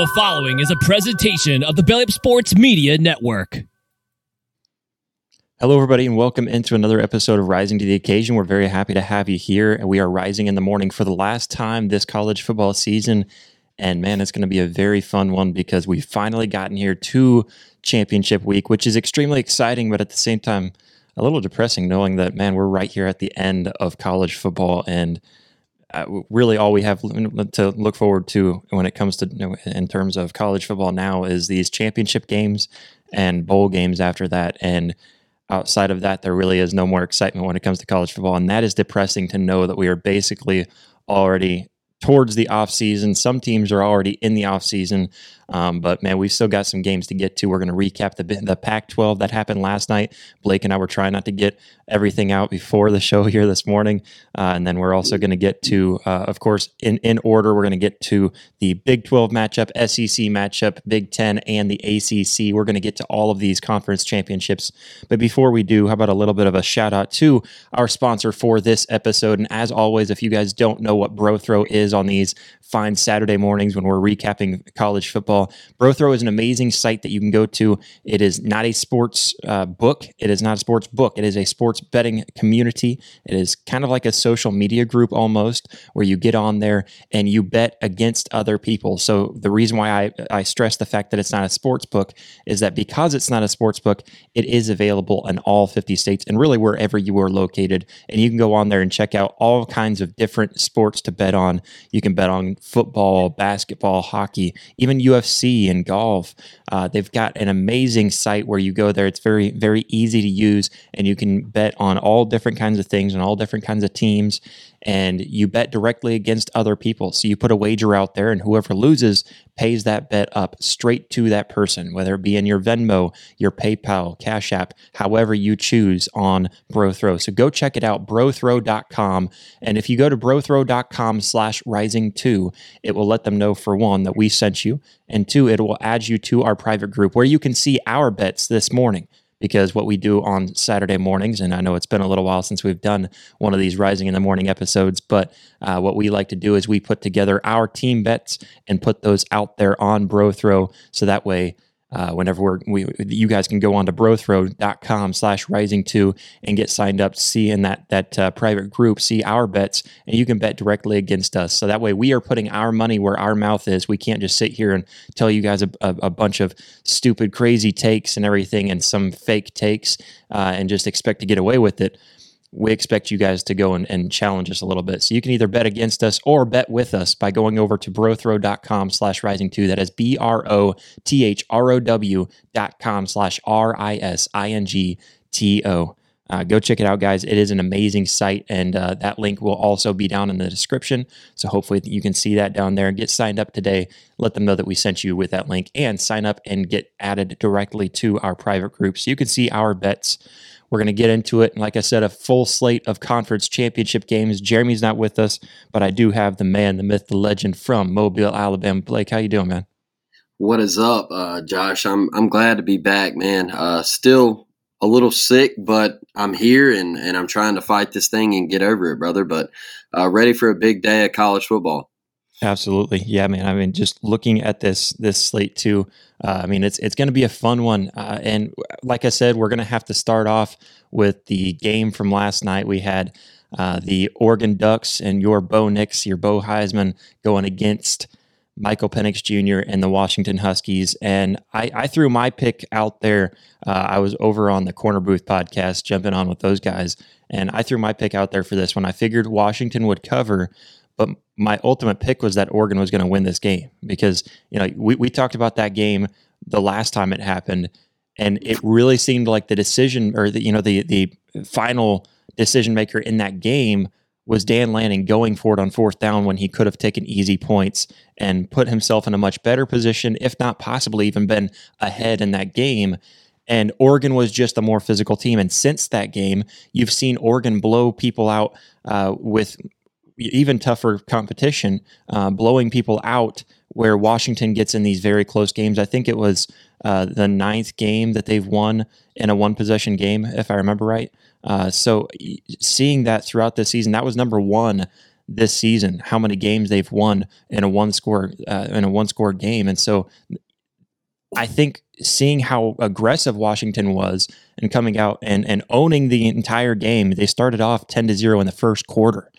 The following is a presentation of the Belly Up Sports Media Network. Hello, everybody, and welcome into another episode of Rising to the Occasion. We're very happy to have you here. And we are rising in the morning for the last time this college football season. And man, it's going to be a very fun one because we've finally gotten here to championship week, which is extremely exciting, but at the same time, a little depressing knowing that, man, we're right here at the end of college football. And Uh, really all we have to look forward to when it comes to you know, in terms of college football now is these championship games and bowl games after that. And outside of that there really is no more excitement when it comes to college football. And that is depressing to know that we are basically already towards the off season. Some teams are already in the off season, um, but man, we've still got some games to get to. We're going to recap the the Pac-12 that happened last night. Blake and I were trying not to get everything out before the show here this morning, uh, and then we're also going to get to, uh, of course, in in order. We're going to get to the Big 12 matchup, SEC matchup, Big 10, and the ACC. We're going to get to all of these conference championships. But before we do, how about a little bit of a shout out to our sponsor for this episode? And as always, if you guys don't know what Bro Throw is on these fine Saturday mornings when we're recapping college football. BroThrow is an amazing site that you can go to. It is not a sports uh, book. It is not a sports book. It is a sports betting community. It is kind of like a social media group almost, where you get on there and you bet against other people. So the reason why I, I stress the fact that it's not a sports book is that because it's not a sports book, it is available in all 50 states and really wherever you are located. And you can go on there and check out all kinds of different sports to bet on. You can bet on football, basketball, hockey, even UFC and golf. Uh, they've got an amazing site where you go there. It's very, very easy to use, and you can bet on all different kinds of things and all different kinds of teams and you bet directly against other people. So you put a wager out there, and whoever loses pays that bet up straight to that person, whether it be in your Venmo, your PayPal, Cash App, however you choose on BroThrow. So go check it out, brothrow.com. And if you go to brothrow.com slash rising two, it will let them know for one that we sent you, and two, it will add you to our private group where you can see our bets this morning because what we do on Saturday mornings, and I know it's been a little while since we've done one of these Rising in the Morning episodes, but uh, what we like to do is we put together our team bets and put those out there on Bro Throw so that way uh, whenever we're, we, you guys can go on to brothrow.com slash rising two and get signed up, see in that, that uh, private group, see our bets, and you can bet directly against us. So that way we are putting our money where our mouth is. We can't just sit here and tell you guys a, a, a bunch of stupid, crazy takes and everything and some fake takes uh, and just expect to get away with it we expect you guys to go and, and, challenge us a little bit. So you can either bet against us or bet with us by going over to brothrow.com slash rising two. That is B R O T H R O W dot com slash R I S I N G T O. Uh, go check it out, guys. It is an amazing site, and uh, that link will also be down in the description. So hopefully you can see that down there. And get signed up today. Let them know that we sent you with that link, and sign up and get added directly to our private group so you can see our bets we're going to get into it. And like I said, a full slate of conference championship games. Jeremy's not with us, but I do have the man, the myth, the legend from Mobile, Alabama. Blake, how you doing, man? What is up, uh, Josh? I'm I'm glad to be back, man. Uh, still a little sick, but I'm here and, and I'm trying to fight this thing and get over it, brother. But uh, ready for a big day of college football. Absolutely, yeah, man. I mean, just looking at this this slate too. Uh, I mean, it's it's going to be a fun one, uh, and like I said, we're going to have to start off with the game from last night. We had uh, the Oregon Ducks and your Bo Nix, your Bo Heisman, going against Michael Penix Jr. and the Washington Huskies. And I, I threw my pick out there. Uh, I was over on the Corner Booth podcast, jumping on with those guys, and I threw my pick out there for this one. I figured Washington would cover. But my ultimate pick was that Oregon was going to win this game because, you know, we, we talked about that game the last time it happened. And it really seemed like the decision or the, you know, the, the final decision maker in that game was Dan Lanning going for it on fourth down when he could have taken easy points and put himself in a much better position, if not possibly even been ahead in that game. And Oregon was just a more physical team. And since that game, you've seen Oregon blow people out uh, with even tougher competition, uh, blowing people out where Washington gets in these very close games. I think it was uh, the ninth game that they've won in a one possession game, if I remember right. Uh, so seeing that throughout the season, that was number one this season, how many games they've won in a one score uh, in a one score game, and so I think seeing how aggressive Washington was and coming out and, and owning the entire game, they started off 10 to 0 in the first quarter.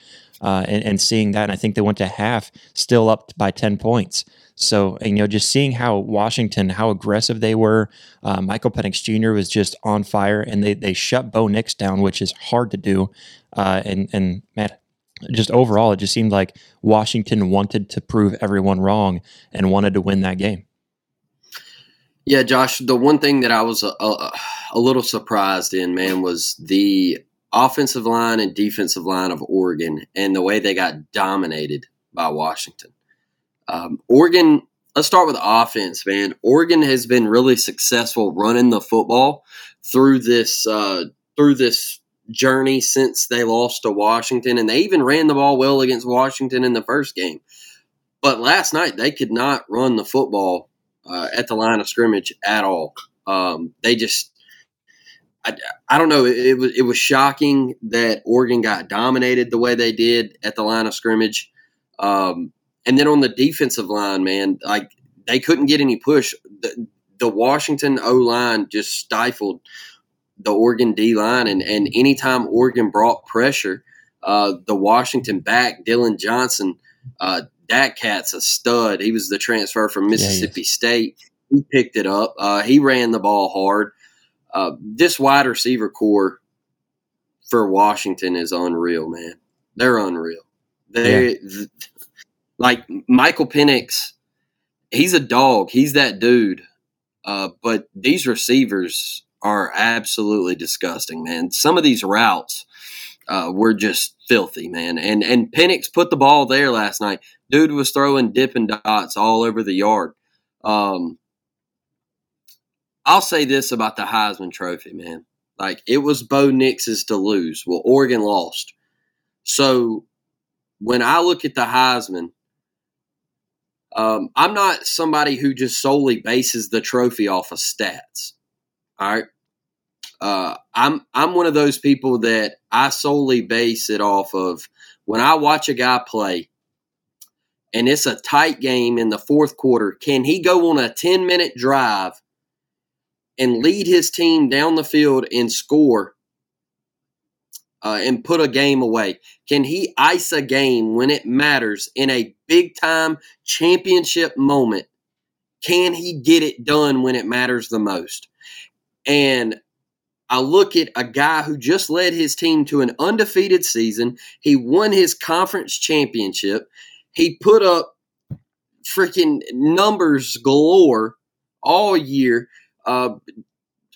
Uh, and, and, seeing that, and I think they went to half still up by 10 points. So, you know, just seeing how Washington, how aggressive they were. Uh, Michael Penix Jr. was just on fire, and they, they shut Bo Nix down, which is hard to do. Uh, and, and man, just overall, it just seemed like Washington wanted to prove everyone wrong and wanted to win that game. Yeah, Josh, the one thing that I was a, a, a, little surprised in, man, was the offensive line and defensive line of Oregon and the way they got dominated by Washington. Um, Oregon, let's start with offense, man. Oregon has been really successful running the football through this uh, through this journey since they lost to Washington, and they even ran the ball well against Washington in the first game. But last night they could not run the football uh, at the line of scrimmage at all. Um, they just, I, I don't know. It, it, was it was shocking that Oregon got dominated the way they did at the line of scrimmage. Um, and then on the defensive line, man, like they couldn't get any push. The, the Washington O line just stifled the Oregon D line, and and anytime Oregon brought pressure, uh, the Washington back Dillon Johnson uh, that cat's a stud. He was the transfer from Mississippi yeah, State. He picked it up. Uh, he ran the ball hard. Uh, this wide receiver corps for Washington is unreal, man. They're unreal. They yeah. th- like Michael Penix. He's a dog. He's that dude. Uh, but these receivers are absolutely disgusting, man. Some of these routes uh, were just filthy, man. And and Penix put the ball there last night. Dude was throwing dipping dots all over the yard. Um, I'll say this about the Heisman Trophy, man. Like it was Bo Nix's to lose. Well, Oregon lost. So when I look at the Heisman, um, I'm not somebody who just solely bases the trophy off of stats. All right. Uh, I'm I'm one of those people that I solely base it off of when I watch a guy play, and it's a tight game in the fourth quarter. Can he go on a ten minute drive and lead his team down the field and score uh, and put a game away? Can he ice a game when it matters in a big time championship moment? Can he get it done when it matters the most? And I look at a guy who just led his team to an undefeated season. He won his conference championship. He put up freaking numbers galore all year. Uh,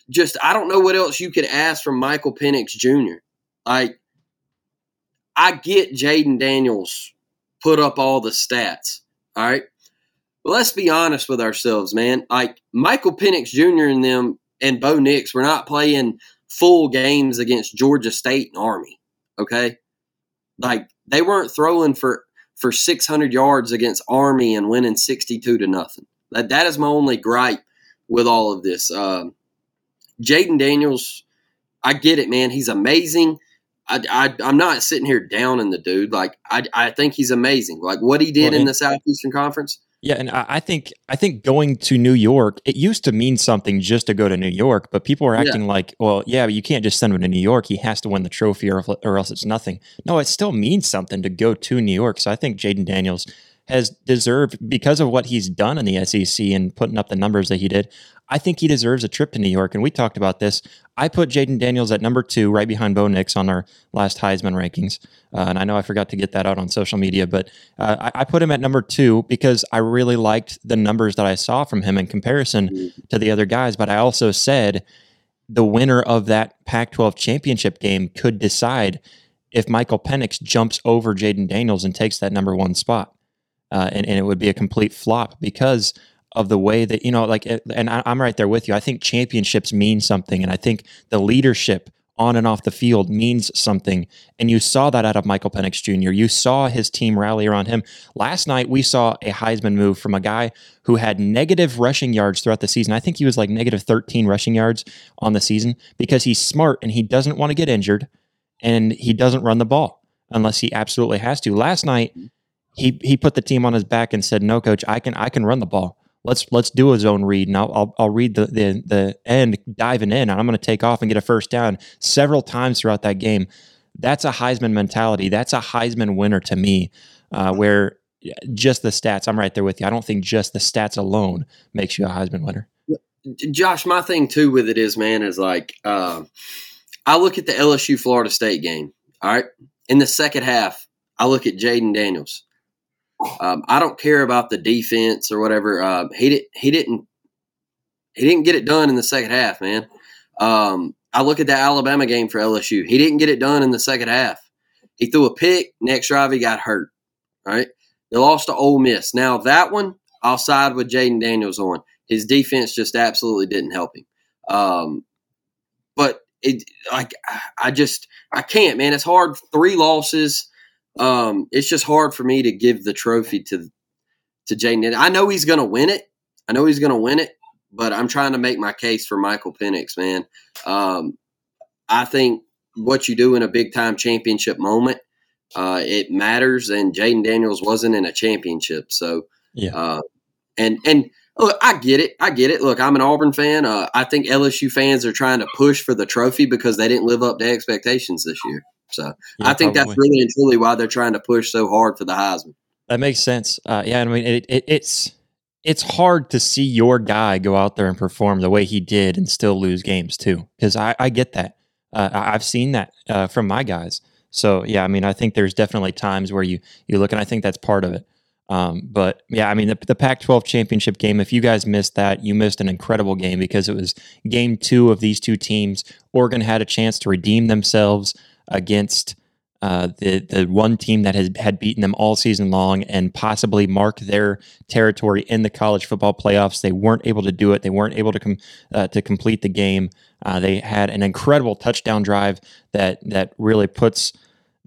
just, I don't know what else you could ask from Michael Penix Jr. Like, I get Jayden Daniels put up all the stats. All right. But let's be honest with ourselves, man. Like, Michael Penix Jr. and them and Bo Nix were not playing full games against Georgia State and Army. Okay, like they weren't throwing for for 600 yards against Army and winning 62 to nothing. That that is my only gripe with all of this. Um, Jayden Daniels, I get it, man. He's amazing. I, I, am not sitting here down in the dude. Like I, I think he's amazing. Like what he did well, in the Southeastern Conference. Yeah, and I, think I think going to New York, it used to mean something just to go to New York, but people are acting yeah. like, well, yeah, you can't just send him to New York. He has to win the trophy, or, or else it's nothing. No, it still means something to go to New York. So I think Jayden Daniels has deserved because of what he's done in the SEC and putting up the numbers that he did. I think he deserves a trip to New York. And we talked about this. I put Jayden Daniels at number two, right behind Bo Nix on our last Heisman rankings. Uh, and I know I forgot to get that out on social media, but uh, I, I, put him at number two because I really liked the numbers that I saw from him in comparison to the other guys. But I also said the winner of that Pac 12 championship game could decide if Michael Penix jumps over Jayden Daniels and takes that number one spot. Uh, and, and it would be a complete flop because of the way that you know like and I, i'm right there with you i think championships mean something and i think the leadership on and off the field means something. And you saw that out of Michael Penix Jr. You saw his team rally around him. Last night, we saw a Heisman move from a guy who had negative rushing yards throughout the season. I think he was like negative 13 rushing yards on the season because he's smart and he doesn't want to get injured and he doesn't run the ball. unless he absolutely has to. Last night, he he put the team on his back and said, "No, coach, I can I can run the ball. Let's let's do a zone read, and I'll I'll, I'll read the, the the end diving in, and I'm going to take off and get a first down several times throughout that game. That's a Heisman mentality. That's a Heisman winner to me, uh, where just the stats. I'm right there with you. I don't think just the stats alone makes you a Heisman winner. Josh, my thing too with it is, man, is like uh, I look at the LSU Florida State game. All right, in the second half, I look at Jayden Daniels. Um, I don't care about the defense or whatever. Uh, he did he didn't he didn't get it done in the second half, man. Um, I look at that Alabama game for LSU. He didn't get it done in the second half. He threw a pick. Next drive, he got hurt. Right. They lost to Ole Miss. Now that one, I'll side with Jayden Daniels on. His defense just absolutely didn't help him. Um, but it like I just I can't, man. It's hard. Three losses. Um, it's just hard for me to give the trophy to to Jayden. I know he's going to win it. I know he's going to win it, but I'm trying to make my case for Michael Penix, man. Um, I think what you do in a big time championship moment, uh, it matters. And Jayden Daniels wasn't in a championship, so yeah. Uh, and and look, I get it. I get it. Look, I'm an Auburn fan. Uh, I think LSU fans are trying to push for the trophy because they didn't live up to expectations this year. So yeah, I think probably. that's really and truly why they're trying to push so hard for the Heisman. That makes sense. Uh, yeah, I mean, it, it, it's it's hard to see your guy go out there and perform the way he did and still lose games too. Because I, I get that. Uh, I've seen that uh, from my guys. So yeah, I mean, I think there's definitely times where you you look, and I think that's part of it. Um, but yeah, I mean, the, the Pac 12 championship game, if you guys missed that, you missed an incredible game because it was game two of these two teams. Oregon had a chance to redeem themselves against uh, the the one team that has had beaten them all season long and possibly mark their territory in the college football playoffs. They weren't able to do it. They weren't able to com- uh, to complete the game. Uh, they had an incredible touchdown drive that that really puts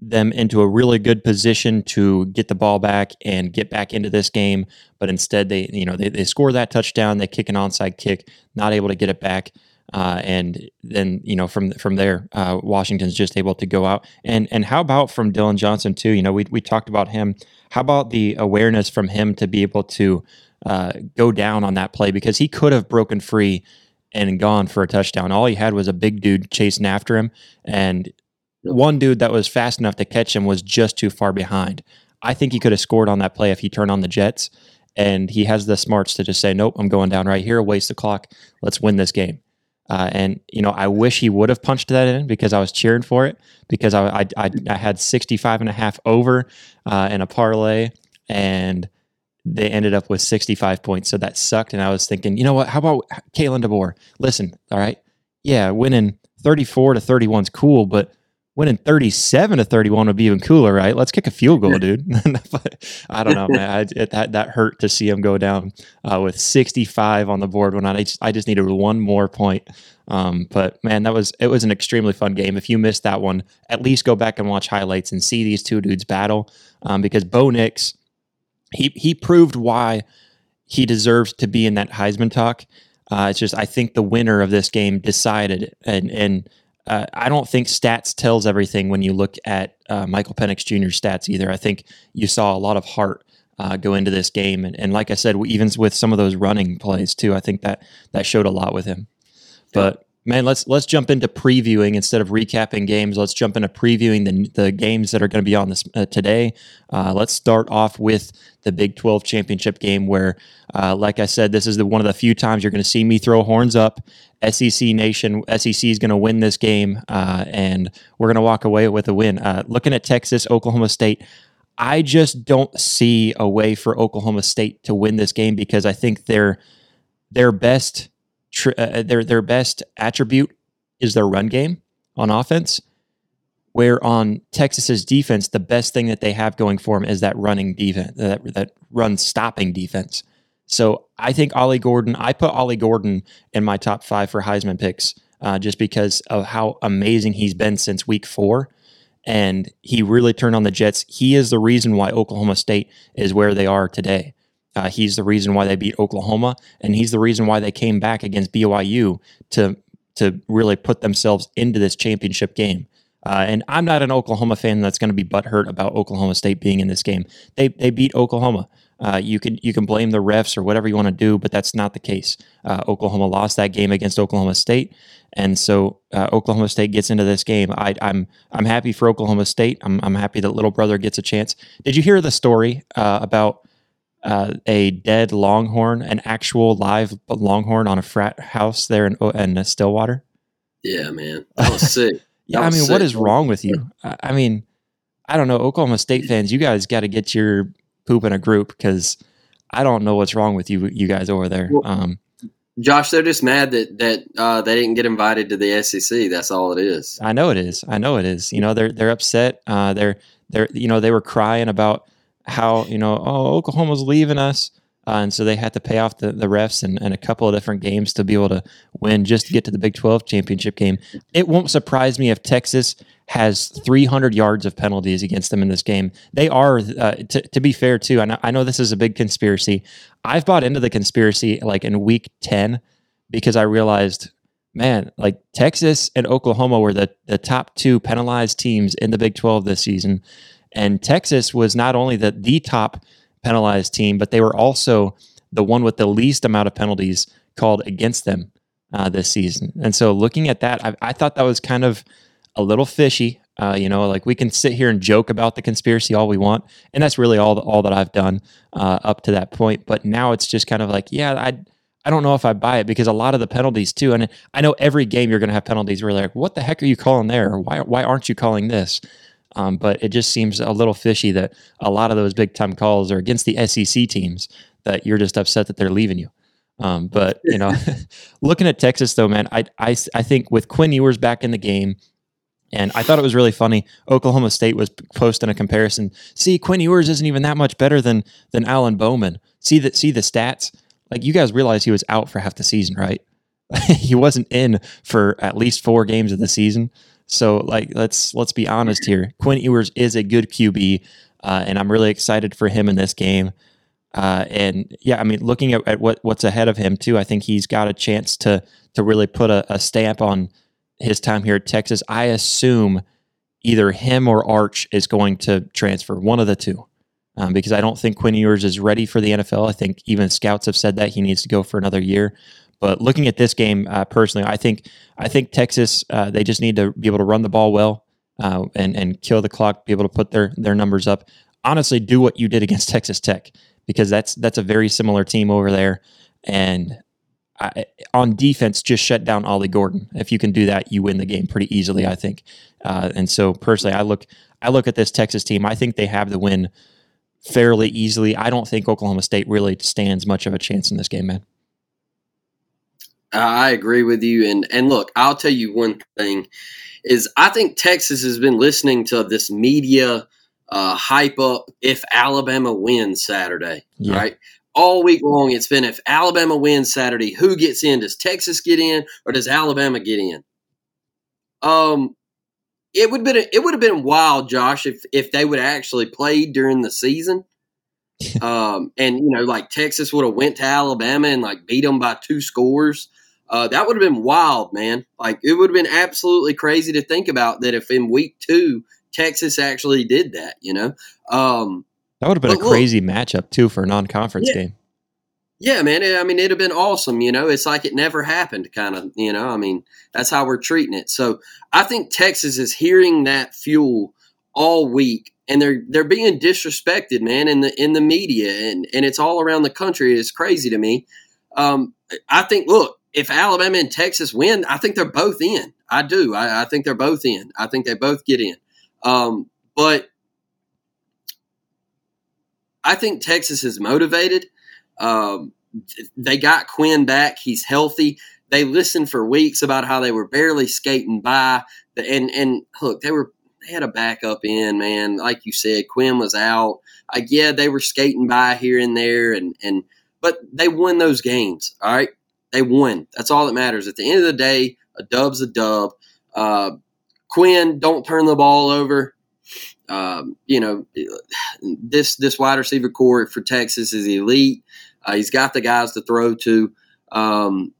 them into a really good position to get the ball back and get back into this game. But instead, they you know they, they score that touchdown, they kick an onside kick, not able to get it back. Uh, and then you know from from there, uh, Washington's just able to go out and and how about from Dillon Johnson too? You know we we talked about him. How about the awareness from him to be able to uh, go down on that play because he could have broken free and gone for a touchdown. All he had was a big dude chasing after him, and one dude that was fast enough to catch him was just too far behind. I think he could have scored on that play if he turned on the Jets. And he has the smarts to just say, nope, I'm going down right here, waste the clock. Let's win this game. Uh, and, you know, I wish he would have punched that in because I was cheering for it because I, I, I, I had 65 and a half over uh, in a parlay and they ended up with 65 points. So that sucked. And I was thinking, you know what? How about Kalen DeBoer? Listen, all right. Yeah, winning 34 to 31 is cool, but winning 37 to 31 would be even cooler, right? Let's kick a field goal, dude. I don't know, man. I, it, that, that hurt to see him go down uh, with 65 on the board when I just, I just needed one more point. Um, but man, that was, it was an extremely fun game. If you missed that one, at least go back and watch highlights and see these two dudes battle um, because Bo Nix, he, he proved why he deserves to be in that Heisman talk. Uh, it's just I think the winner of this game decided, and and uh, I don't think stats tells everything when you look at uh, Michael Penix Jr.'s stats either. I think you saw a lot of heart uh, go into this game, and, and like I said, even with some of those running plays too, I think that that showed a lot with him. But man, let's let's jump into previewing instead of recapping games. Let's jump into previewing the the games that are going to be on this uh, today. Uh, let's start off with the Big 12 championship game, where, uh, like I said, this is the one of the few times you're going to see me throw horns up. SEC Nation, SEC is going to win this game, uh, and we're going to walk away with a win. Uh, looking at Texas, Oklahoma State. I just don't see a way for Oklahoma State to win this game because I think their their best tr- uh, uh, their their best attribute is their run game on offense. Where on Texas's defense, the best thing that they have going for them is that running defense, that that run stopping defense. So I think Ollie Gordon. I put Ollie Gordon in my top five for Heisman picks, uh, just because of how amazing he's been since week four, and he really turned on the Jets. He is the reason why Oklahoma State is where they are today. Uh, he's the reason why they beat Oklahoma, and he's the reason why they came back against BYU to to really put themselves into this championship game. Uh, and I'm not an Oklahoma fan that's going to be butthurt about Oklahoma State being in this game. They they beat Oklahoma. Uh, you can you can blame the refs or whatever you want to do, but that's not the case. Uh, Oklahoma lost that game against Oklahoma State, and so uh, Oklahoma State gets into this game. I, am I'm, I'm happy for Oklahoma State. I'm I'm happy that little brother gets a chance. Did you hear the story uh, about uh, a dead Longhorn, an actual live Longhorn on a frat house there in, in Stillwater? Yeah, man, that was sick. yeah, I mean, sick. what is wrong with you? I mean, I don't know, Oklahoma State fans. You guys got to get your poop in a group because I don't know what's wrong with you, you guys over there. Um, Josh, they're just mad that that uh, they didn't get invited to the SEC. That's all it is. I know it is. I know it is. You know, they're they're upset. Uh, they're they're you know they were crying about how you know oh Oklahoma's leaving us. Uh, and so they had to pay off the, the refs and, and a couple of different games to be able to win just to get to the Big 12 championship game. It won't surprise me if Texas has 300 yards of penalties against them in this game. They are, uh, t- to be fair, too. I know, I know this is a big conspiracy. I've bought into the conspiracy like in week 10 because I realized, man, like Texas and Oklahoma were the, the top two penalized teams in the Big 12 this season. And Texas was not only the, the top penalized team, but they were also the one with the least amount of penalties called against them uh, this season. And so looking at that, I, I thought that was kind of a little fishy. Uh, you know, like we can sit here and joke about the conspiracy all we want, and that's really all all that I've done uh, up to that point. But now it's just kind of like, yeah, I I don't know if I buy it because a lot of the penalties too, and I know every game you're going to have penalties where like, what the heck are you calling there? Why why aren't you calling this? Um, but it just seems a little fishy that a lot of those big time calls are against the SEC teams that you're just upset that they're leaving you. Um, but you know, looking at Texas though, man, I, I I think with Quinn Ewers back in the game, and I thought it was really funny. Oklahoma State was posting a comparison. See, Quinn Ewers isn't even that much better than than Alan Bowman. See the see the stats. Like you guys realize he was out for half the season, right? he wasn't in for at least four games of the season. So like let's let's be honest here. Quinn Ewers is a good QB, uh, and I'm really excited for him in this game. Uh, and yeah, I mean, looking at, at, what what's ahead of him too, I think he's got a chance to to really put a, a stamp on his time here at Texas. I assume either him or Arch is going to transfer, one of the two, um, because I don't think Quinn Ewers is ready for the NFL. I think even scouts have said that he needs to go for another year. But looking at this game uh, personally, I think I think Texas uh, they just need to be able to run the ball well uh, and and kill the clock, be able to put their their numbers up. Honestly, do what you did against Texas Tech because that's that's a very similar team over there. And I, on defense, just shut down Ollie Gordon. If you can do that, you win the game pretty easily, I think. Uh, and so personally, I look I look at this Texas team. I think they have the win fairly easily. I don't think Oklahoma State really stands much of a chance in this game, man. I agree with you. And and look, I'll tell you one thing is I think Texas has been listening to this media uh, hype up if Alabama wins Saturday, yeah. right? All week long, it's been if Alabama wins Saturday, who gets in? Does Texas get in or does Alabama get in? Um, it would been it would have been wild, Josh, if if they would have actually played during the season. um, and you know, like Texas would have went to Alabama and like beat them by two scores. Uh, that would have been wild, man. Like it would have been absolutely crazy to think about that if in week two Texas actually did that. You know, um, that would have been a crazy look, matchup too for a non-conference yeah, game. Yeah, man. I mean, it'd have been awesome. You know, it's like it never happened, kind of. You know, I mean, that's how we're treating it. So I think Texas is hearing that fuel all week and they're they're being disrespected, man, in the in the media, and and it's all around the country. It's crazy to me. Um, I think, look, if Alabama and Texas win, I think they're both in. I do. I, I think they're both in. I think they both get in. Um, but I think Texas is motivated. Um, they got Quinn back. He's healthy. They listened for weeks about how they were barely skating by. And and look, they were they had a backup in man. Like you said, Quinn was out. Like yeah, they were skating by here and there, and and but they won those games. All right, they won. That's all that matters. At the end of the day, a dub's a dub. Uh, Quinn, don't turn the ball over. Um, you know, this this wide receiver corps for Texas is elite. Uh, he's got the guys to throw to. Um,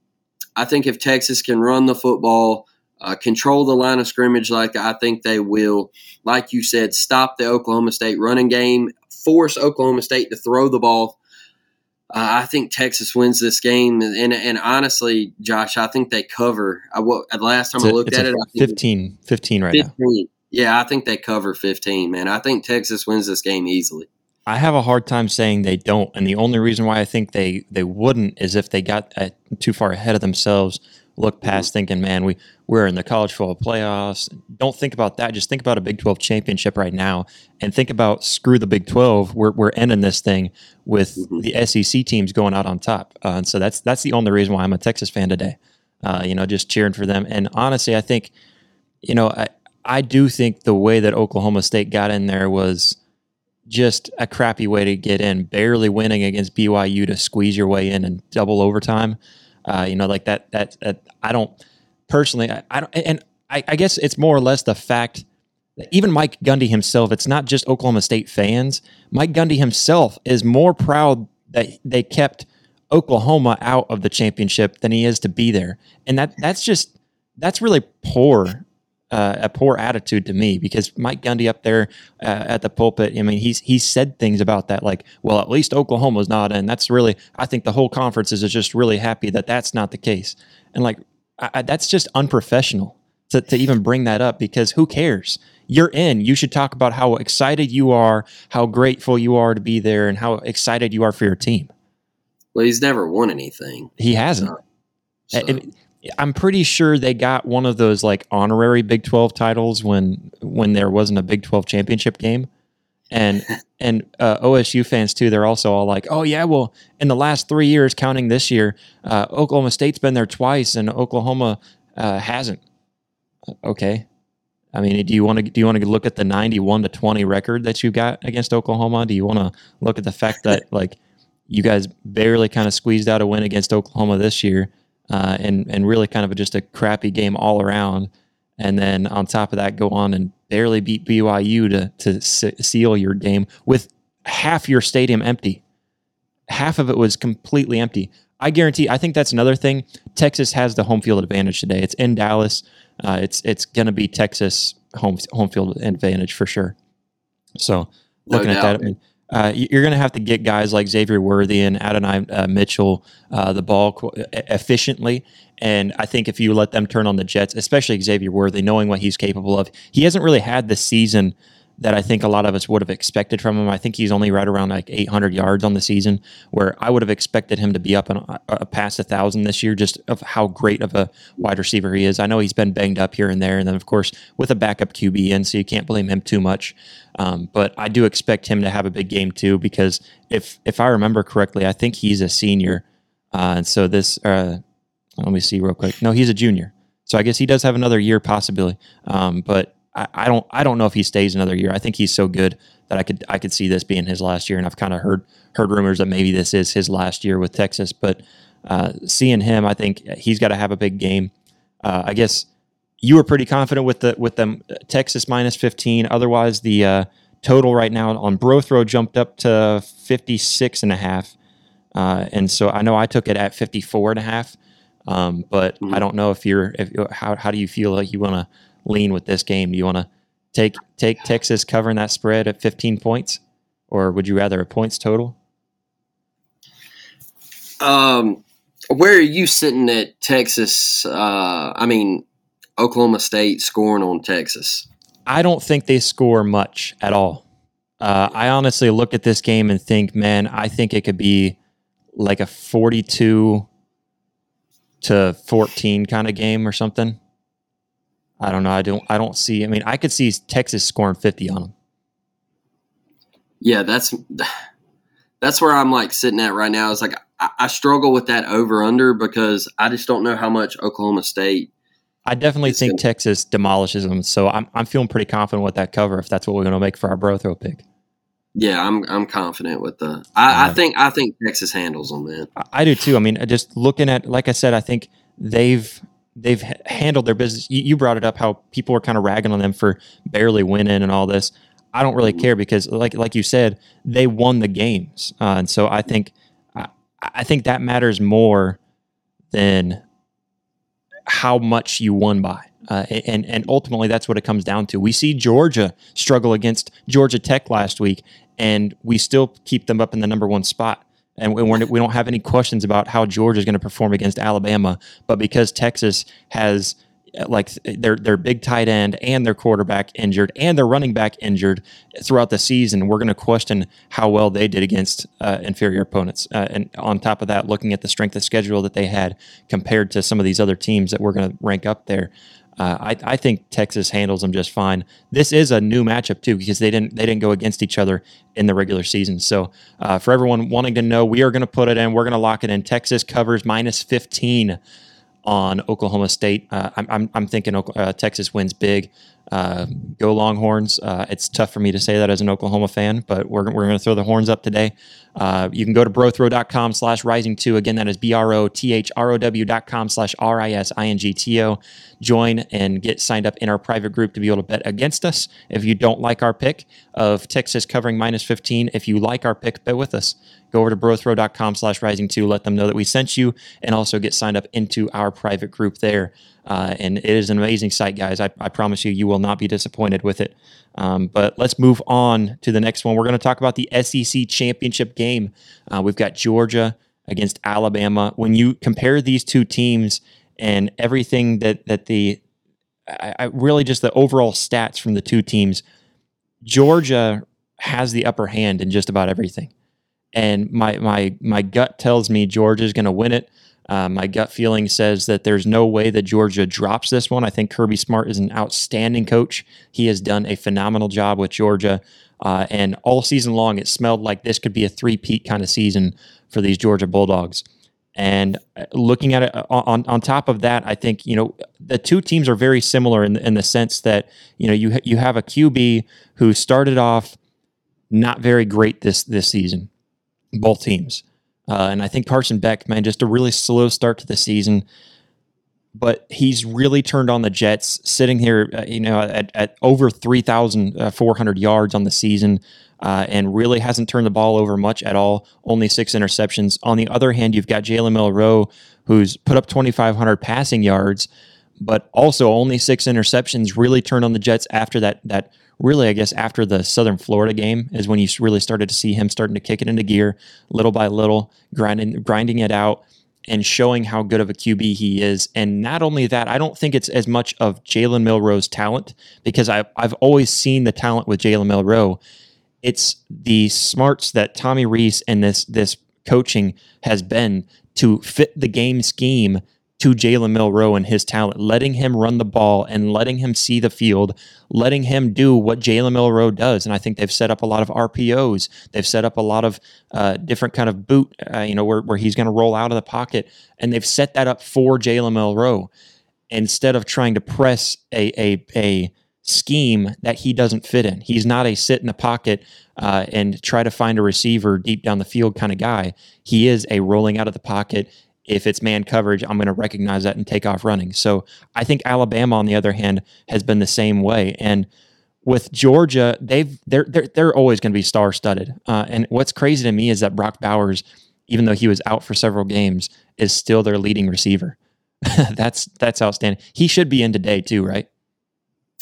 I think if Texas can run the football, uh, control the line of scrimmage like I think they will. Like you said, stop the Oklahoma State running game, force Oklahoma State to throw the ball. Uh, I think Texas wins this game, and, and, honestly, Josh, I think they cover. I, what, last time I looked at it, I think 15, 15 right now. Yeah, I think they cover 15, man. I think Texas wins this game easily. I have a hard time saying they don't, and the only reason why I think they they wouldn't is if they got uh, too far ahead of themselves, look past thinking, man, we we're in the college football playoffs. Don't think about that. Just think about a Big Twelve championship right now, and think about screw the Big Twelve. We're we're ending this thing with Mhm. the SEC teams going out on top, uh, and so that's that's the only reason why I'm a Texas fan today. Uh, you know, just cheering for them. And honestly, I think, you know, I I do think the way that Oklahoma State got in there was just a crappy way to get in, barely winning against BYU to squeeze your way in and double overtime. Uh, you know, like that, that, that I don't personally, I, I don't, and I, I guess it's more or less the fact that even Mike Gundy himself, it's not just Oklahoma State fans. Mike Gundy himself is more proud that they kept Oklahoma out of the championship than he is to be there. And that, that's just, that's really poor uh, a poor attitude to me because Mike Gundy up there uh, at the pulpit, I mean, he's he's said things about that like, well, at least Oklahoma's not, and that's really, I think the whole conference is just really happy that that's not the case, and like, I, I, that's just unprofessional to to even bring that up because who cares? You're in. You should talk about how excited you are, how grateful you are to be there, and how excited you are for your team. Well, he's never won anything. He hasn't. So, If- I'm pretty sure they got one of those like honorary Big 12 titles when when there wasn't a Big 12 championship game. And and uh, OSU fans too, they're also all like, "Oh yeah, well, in the last three years, counting this year, uh, Oklahoma State's been there twice, and Oklahoma uh, hasn't." Okay, I mean, do you want to do you want to look at the 91 to 20 record that you got against Oklahoma? Do you want to look at the fact that like you guys barely kind of squeezed out a win against Oklahoma this year? Uh, and and really kind of just a crappy game all around. And then on top of that, go on and barely beat BYU to to se- seal your game with half your stadium empty. Half of it was completely empty. I guarantee. I think that's another thing. Texas has the home field advantage today. It's in Dallas. Uh, it's it's going to be Texas home home field advantage for sure. So No looking at that, I mean, uh, you- you're going to have to get guys like Xavier Worthy and Adonai uh, Mitchell uh, the ball e- efficiently. And I think if you let them turn on the Jets, especially Xavier Worthy, knowing what he's capable of, he hasn't really had the season that I think a lot of us would have expected from him. I think he's only right around like 800 yards on the season, where I would have expected him to be up and uh, past a thousand this year, just of how great of a wide receiver he is. I know he's been banged up here and there, and then of course with a backup QB in, so you can't blame him too much. Um, but I do expect him to have a big game too, because if if I remember correctly, I think he's a senior, uh, and so this. Uh, let me see real quick. No, he's a junior, so I guess he does have another year possibility. Um, but I, I don't I don't know if he stays another year. I think he's so good that I could I could see this being his last year, and I've kind of heard heard rumors that maybe this is his last year with Texas. But uh, seeing him, I think he's got to have a big game. Uh, I guess you were pretty confident with the with them Texas minus fifteen. Otherwise, the uh, total right now on Brothrow jumped up to 56 and a half. Uh, and so I know I took it at 54 and a half. Um, but Mhm. I don't know if you're if how how do you feel like you want to lean with this game? Do you want to take take Texas covering that spread at 15 points, or would you rather a points total? Um, where are you sitting at Texas? Uh, I mean, Oklahoma State scoring on Texas. I don't think they score much at all. Uh, I honestly look at this game and think, man, I think it could be like a 42 to 14 kind of game or something. I don't know. I don't. I don't see. I mean, I could see Texas scoring 50 on them. Yeah, that's that's where I'm like sitting at right now. Is like I, I struggle with that over under because I just don't know how much Oklahoma State. I definitely think gonna- Texas demolishes them. So I'm I'm feeling pretty confident with that cover if that's what we're going to make for our bro throw pick. Yeah, I'm I'm confident with the. I, I uh, think I think Texas handles them, man. I- I do too. I mean, just looking at, like I said, I think they've they've handled their business. You, you brought it up how people were kind of ragging on them for barely winning and all this. I don't really care because, like like you said, they won the games, uh, and so I think I, I think that matters more than how much you won by. Uh, and and ultimately, that's what it comes down to. We see Georgia struggle against Georgia Tech last week, and we still keep them up in the number one spot. And we, we don't have any questions about how Georgia is going to perform against Alabama. But because Texas has like their their big tight end and their quarterback injured and their running back injured throughout the season. We're going to question how well they did against uh, inferior opponents. Uh, and on top of that, looking at the strength of schedule that they had compared to some of these other teams that we're going to rank up there. Uh, I, I, think Texas handles them just fine. This is a new matchup too because they didn't they didn't go against each other in the regular season. So uh, for everyone wanting to know, we are going to put it in. We're going to lock it in. Texas covers minus fifteen on Oklahoma State. Uh, I'm, I'm, I'm, thinking uh, Texas wins big. Uh, go Longhorns. Uh, it's tough for me to say that as an Oklahoma fan, but we're, we're going to throw the horns up today. Uh, you can go to brothrow.com slash rising two. Again, that is B R O T H R O W dot com slash R I S I N G T O. Join and get signed up in our private group to be able to bet against us. If you don't like our pick of Texas covering minus 15, if you like our pick, bet with us. Go over to brothrow.com slash rising two. Let them know that we sent you and also get signed up into our private group there. Uh, and it is an amazing site, guys. I, I, promise you, you will not be disappointed with it. Um, but let's move on to the next one. We're going to talk about the SEC championship game. Uh, we've got Georgia against Alabama. When you compare these two teams and everything that that the I, I really just the overall stats from the two teams, Georgia has the upper hand in just about everything. And my my my gut tells me Georgia's going to win it. Uh, my gut feeling says that there's no way that Georgia drops this one. I think Kirby Smart is an outstanding coach. He has done a phenomenal job with Georgia. Uh, and all season long, it smelled like this could be a three-peat kind of season for these Georgia Bulldogs. And uh, looking at it uh, on, on top of that, I think, you know, the two teams are very similar in, in the sense that, you know, you, you have a QB who started off not very great this, this season, both teams. Uh, and I think Carson Beck, man, just a really slow start to the season. But he's really turned on the Jets, sitting here, uh, you know, at, at over 3,400 uh, yards on the season, uh, and really hasn't turned the ball over much at all. Only six interceptions. On the other hand, you've got Jalen Milroe, who's put up 2,500 passing yards, but also only six interceptions. Really turned on the Jets after that that really, I guess, after the Southern Florida game is when you really started to see him starting to kick it into gear little by little, grinding, grinding it out and showing how good of a QB he is. And not only that, I don't think it's as much of Jalen Milroe's talent because I've, I've always seen the talent with Jalen Milroe. It's the smarts that Tommy Rees and this this coaching has been to fit the game scheme to Jalen Milroe and his talent, letting him run the ball and letting him see the field, letting him do what Jalen Milroe does. And I think they've set up a lot of RPOs. They've set up a lot of uh, different kind of boot, uh, you know, where, where he's going to roll out of the pocket. And they've set that up for Jalen Milroe instead of trying to press a, a, a scheme that he doesn't fit in. He's not a sit in the pocket uh, and try to find a receiver deep down the field kind of guy. He is a rolling out of the pocket if it's man coverage, I'm going to recognize that and take off running. So I think Alabama, on the other hand, has been the same way. And with Georgia, they've they're they're, they're always going to be star studded. Uh, and what's crazy to me is that Brock Bowers, even though he was out for several games, is still their leading receiver. that's that's outstanding. He should be in today too, right?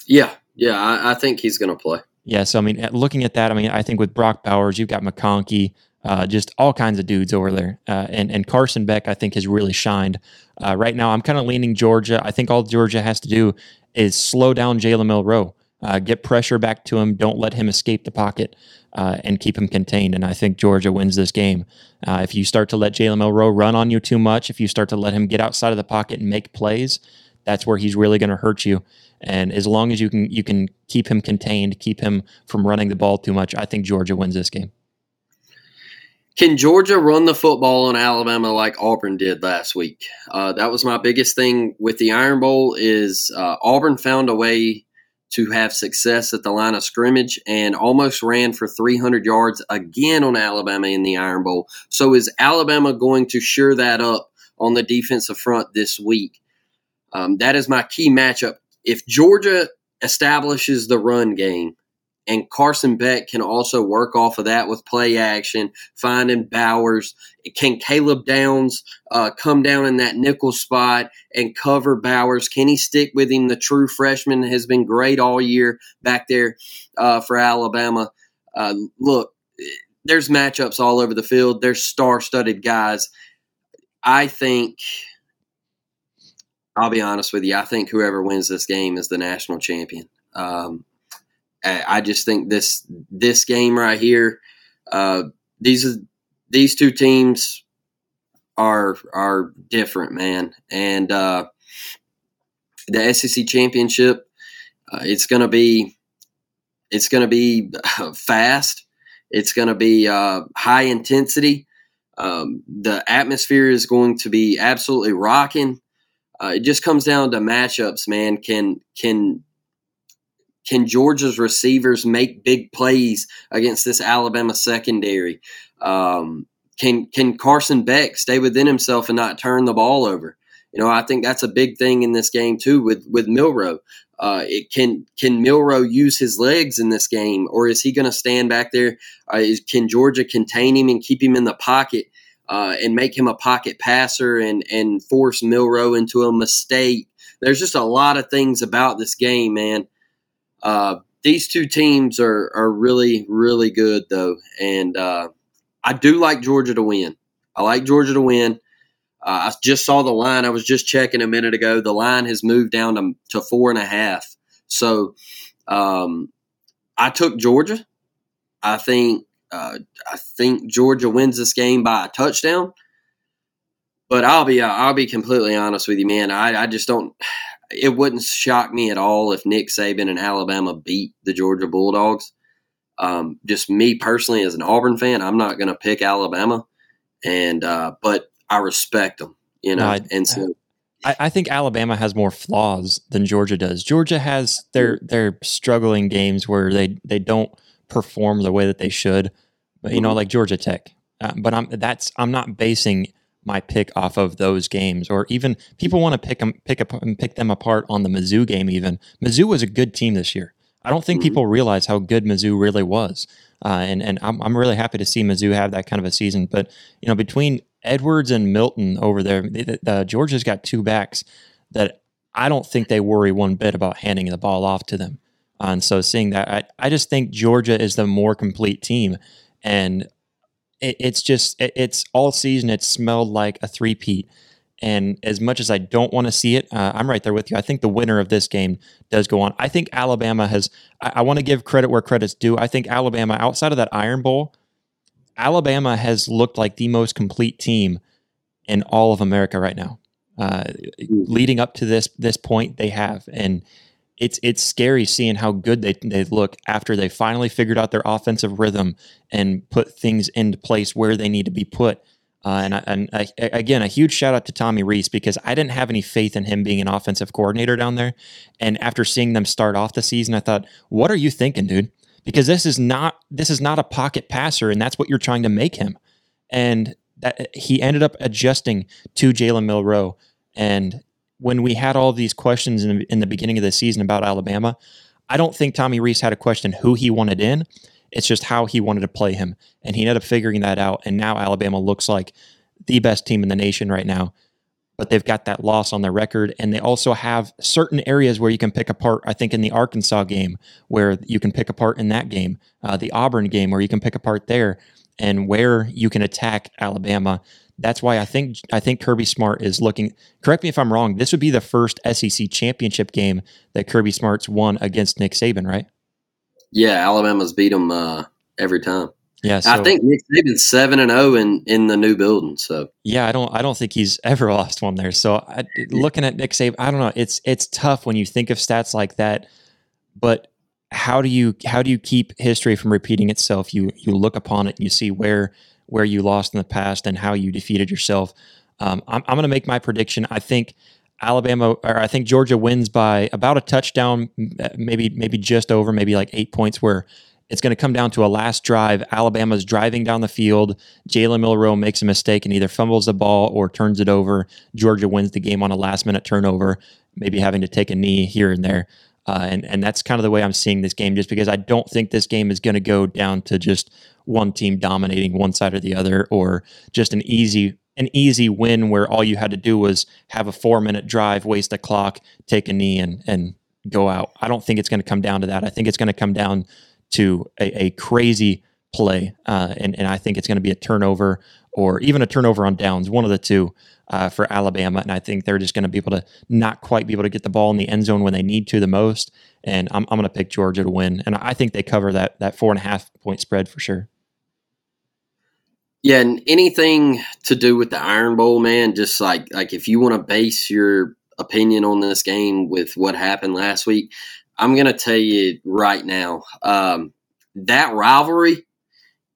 Yeah, yeah, I, I think he's going to play. Yeah, so I mean, looking at that, I mean, I think with Brock Bowers, you've got McConkey, uh, just all kinds of dudes over there. Uh, and, and Carson Beck, I think, has really shined. Uh, right now, I'm kind of leaning Georgia. I think all Georgia has to do is slow down Jalen Milroe, uh, get pressure back to him, don't let him escape the pocket, uh, and keep him contained. And I think Georgia wins this game. If you start to let Jalen Milroe run on you too much, if you start to let him get outside of the pocket and make plays, that's where he's really going to hurt you. And as long as you can you can keep him contained, keep him from running the ball too much, I think Georgia wins this game. Can Georgia run the football on Alabama like Auburn did last week? Uh, that was my biggest thing with the Iron Bowl. Is uh, Auburn found a way to have success at the line of scrimmage and almost ran for 300 yards again on Alabama in the Iron Bowl. So is Alabama going to sure that up on the defensive front this week? Um, that is my key matchup. If Georgia establishes the run game and Carson Beck can also work off of that with play action, finding Bowers. Can Caleb Downs uh, come down in that nickel spot and cover Bowers? Can he stick with him? The true freshman has been great all year back there uh, for Alabama. Uh, look, there's matchups all over the field. There's star-studded guys. I think I'll be honest with you. I think whoever wins this game is the national champion. Um, I just think this this game right here, uh, these these two teams are are different, man. And uh, the SEC championship, uh, it's gonna be it's gonna be fast. It's gonna be uh, high intensity. Um, the atmosphere is going to be absolutely rocking. Uh, it just comes down to matchups, man. Can can can Georgia's receivers make big plays against this Alabama secondary? Um, can can Carson Beck stay within himself and not turn the ball over? You know, I think that's a big thing in this game too with with Milroe. Uh, it can can Milroe use his legs in this game, or is he going to stand back there? Uh, is, can Georgia contain him and keep him in the pocket uh, and make him a pocket passer and and force Milroe into a mistake? There's just a lot of things about this game, man. Uh, these two teams are are really really good though, and uh, I do like Georgia to win. I like Georgia to win. Uh, I just saw the line. I was just checking a minute ago. The line has moved down to, to four and a half. So um, I took Georgia. I think uh, I think Georgia wins this game by a touchdown. But I'll be I'll be completely honest with you, man. I, I just don't it wouldn't shock me at all if Nick Saban and Alabama beat the Georgia Bulldogs. Um, just me personally, as an Auburn fan, I'm not going to pick Alabama, and uh, but I respect them, you know. I, and so, I, I, think Alabama has more flaws than Georgia does. Georgia has their their struggling games where they they don't perform the way that they should, but you know, mm-hmm. like Georgia Tech. Uh, but I'm that's I'm not basing my pick off of those games, or even people want to pick them, pick up, and pick them apart on the Mizzou game. Even Mizzou was a good team this year. I don't think mm-hmm. people realize how good Mizzou really was, uh, and and I'm I'm really happy to see Mizzou have that kind of a season. But you know, between Edwards and Milton over there, the, the, Georgia's got two backs that I don't think they worry one bit about handing the ball off to them. Uh, and so seeing that, I, I just think Georgia is the more complete team. And it, it's just it, it's all season. It smelled like a three-peat. And as much as I don't want to see it, uh, I'm right there with you. I think the winner of this game does go on. I think Alabama has. I, I want to give credit where credit's due. I think Alabama, outside of that Iron Bowl, Alabama has looked like the most complete team in all of America right now. Uh, hmm. leading up to this this point, they have, and it's it's scary seeing how good they, they look after they finally figured out their offensive rhythm and put things into place where they need to be put. Uh, and and I, again, a huge shout out to Tommy Rees because I didn't have any faith in him being an offensive coordinator down there. And after seeing them start off the season, I thought, "What are you thinking, dude?" Because this is not this is not a pocket passer, and that's what you're trying to make him. And that he ended up adjusting to Jalen Milroe, and when we had all these questions in, in the beginning of the season about Alabama, I don't think Tommy Rees had a question who he wanted in. It's just how he wanted to play him. And he ended up figuring that out. And now Alabama looks like the best team in the nation right now. But they've got that loss on their record. And they also have certain areas where you can pick apart. I think in the Arkansas game, where you can pick apart in that game, uh, the Auburn game, where you can pick apart there, and where you can attack Alabama that's why I think I think Kirby Smart is looking. Correct me if I'm wrong. This would be the first SEC championship game that Kirby Smart's won against Nick Saban, right? Yeah, Alabama's beat them uh, every time. Yeah, so, I think Nick Saban's seven and zero oh in in the new building. So yeah, I don't I don't think he's ever lost one there. So I, looking at Nick Saban, I don't know. It's it's tough when you think of stats like that, but how do you how do you keep history from repeating itself? You you look upon it and you see where where you lost in the past and how you defeated yourself. Um, I'm, I'm going to make my prediction. I think Alabama, or I think Georgia wins by about a touchdown, maybe maybe just over, maybe like eight points. Where it's going to come down to a last drive. Alabama's driving down the field. Jalen Milroe makes a mistake and either fumbles the ball or turns it over. Georgia wins the game on a last minute turnover, maybe having to take a knee here and there. Uh, and and that's kind of the way I'm seeing this game, just because I don't think this game is going to go down to just one team dominating one side or the other, or just an easy an easy win where all you had to do was have a four minute drive, waste a clock, take a knee, and and go out. I don't think it's going to come down to that. I think it's going to come down to a, a crazy play, uh, and and I think it's going to be a turnover or even a turnover on downs, one of the two uh, for Alabama. And I think they're just going to be able to not quite be able to get the ball in the end zone when they need to the most. And I'm, I'm going to pick Georgia to win, and I think they cover that that four and a half point spread for sure. Yeah, and anything to do with the Iron Bowl, man, just like like if you want to base your opinion on this game with what happened last week, I'm going to tell you right now, um, that rivalry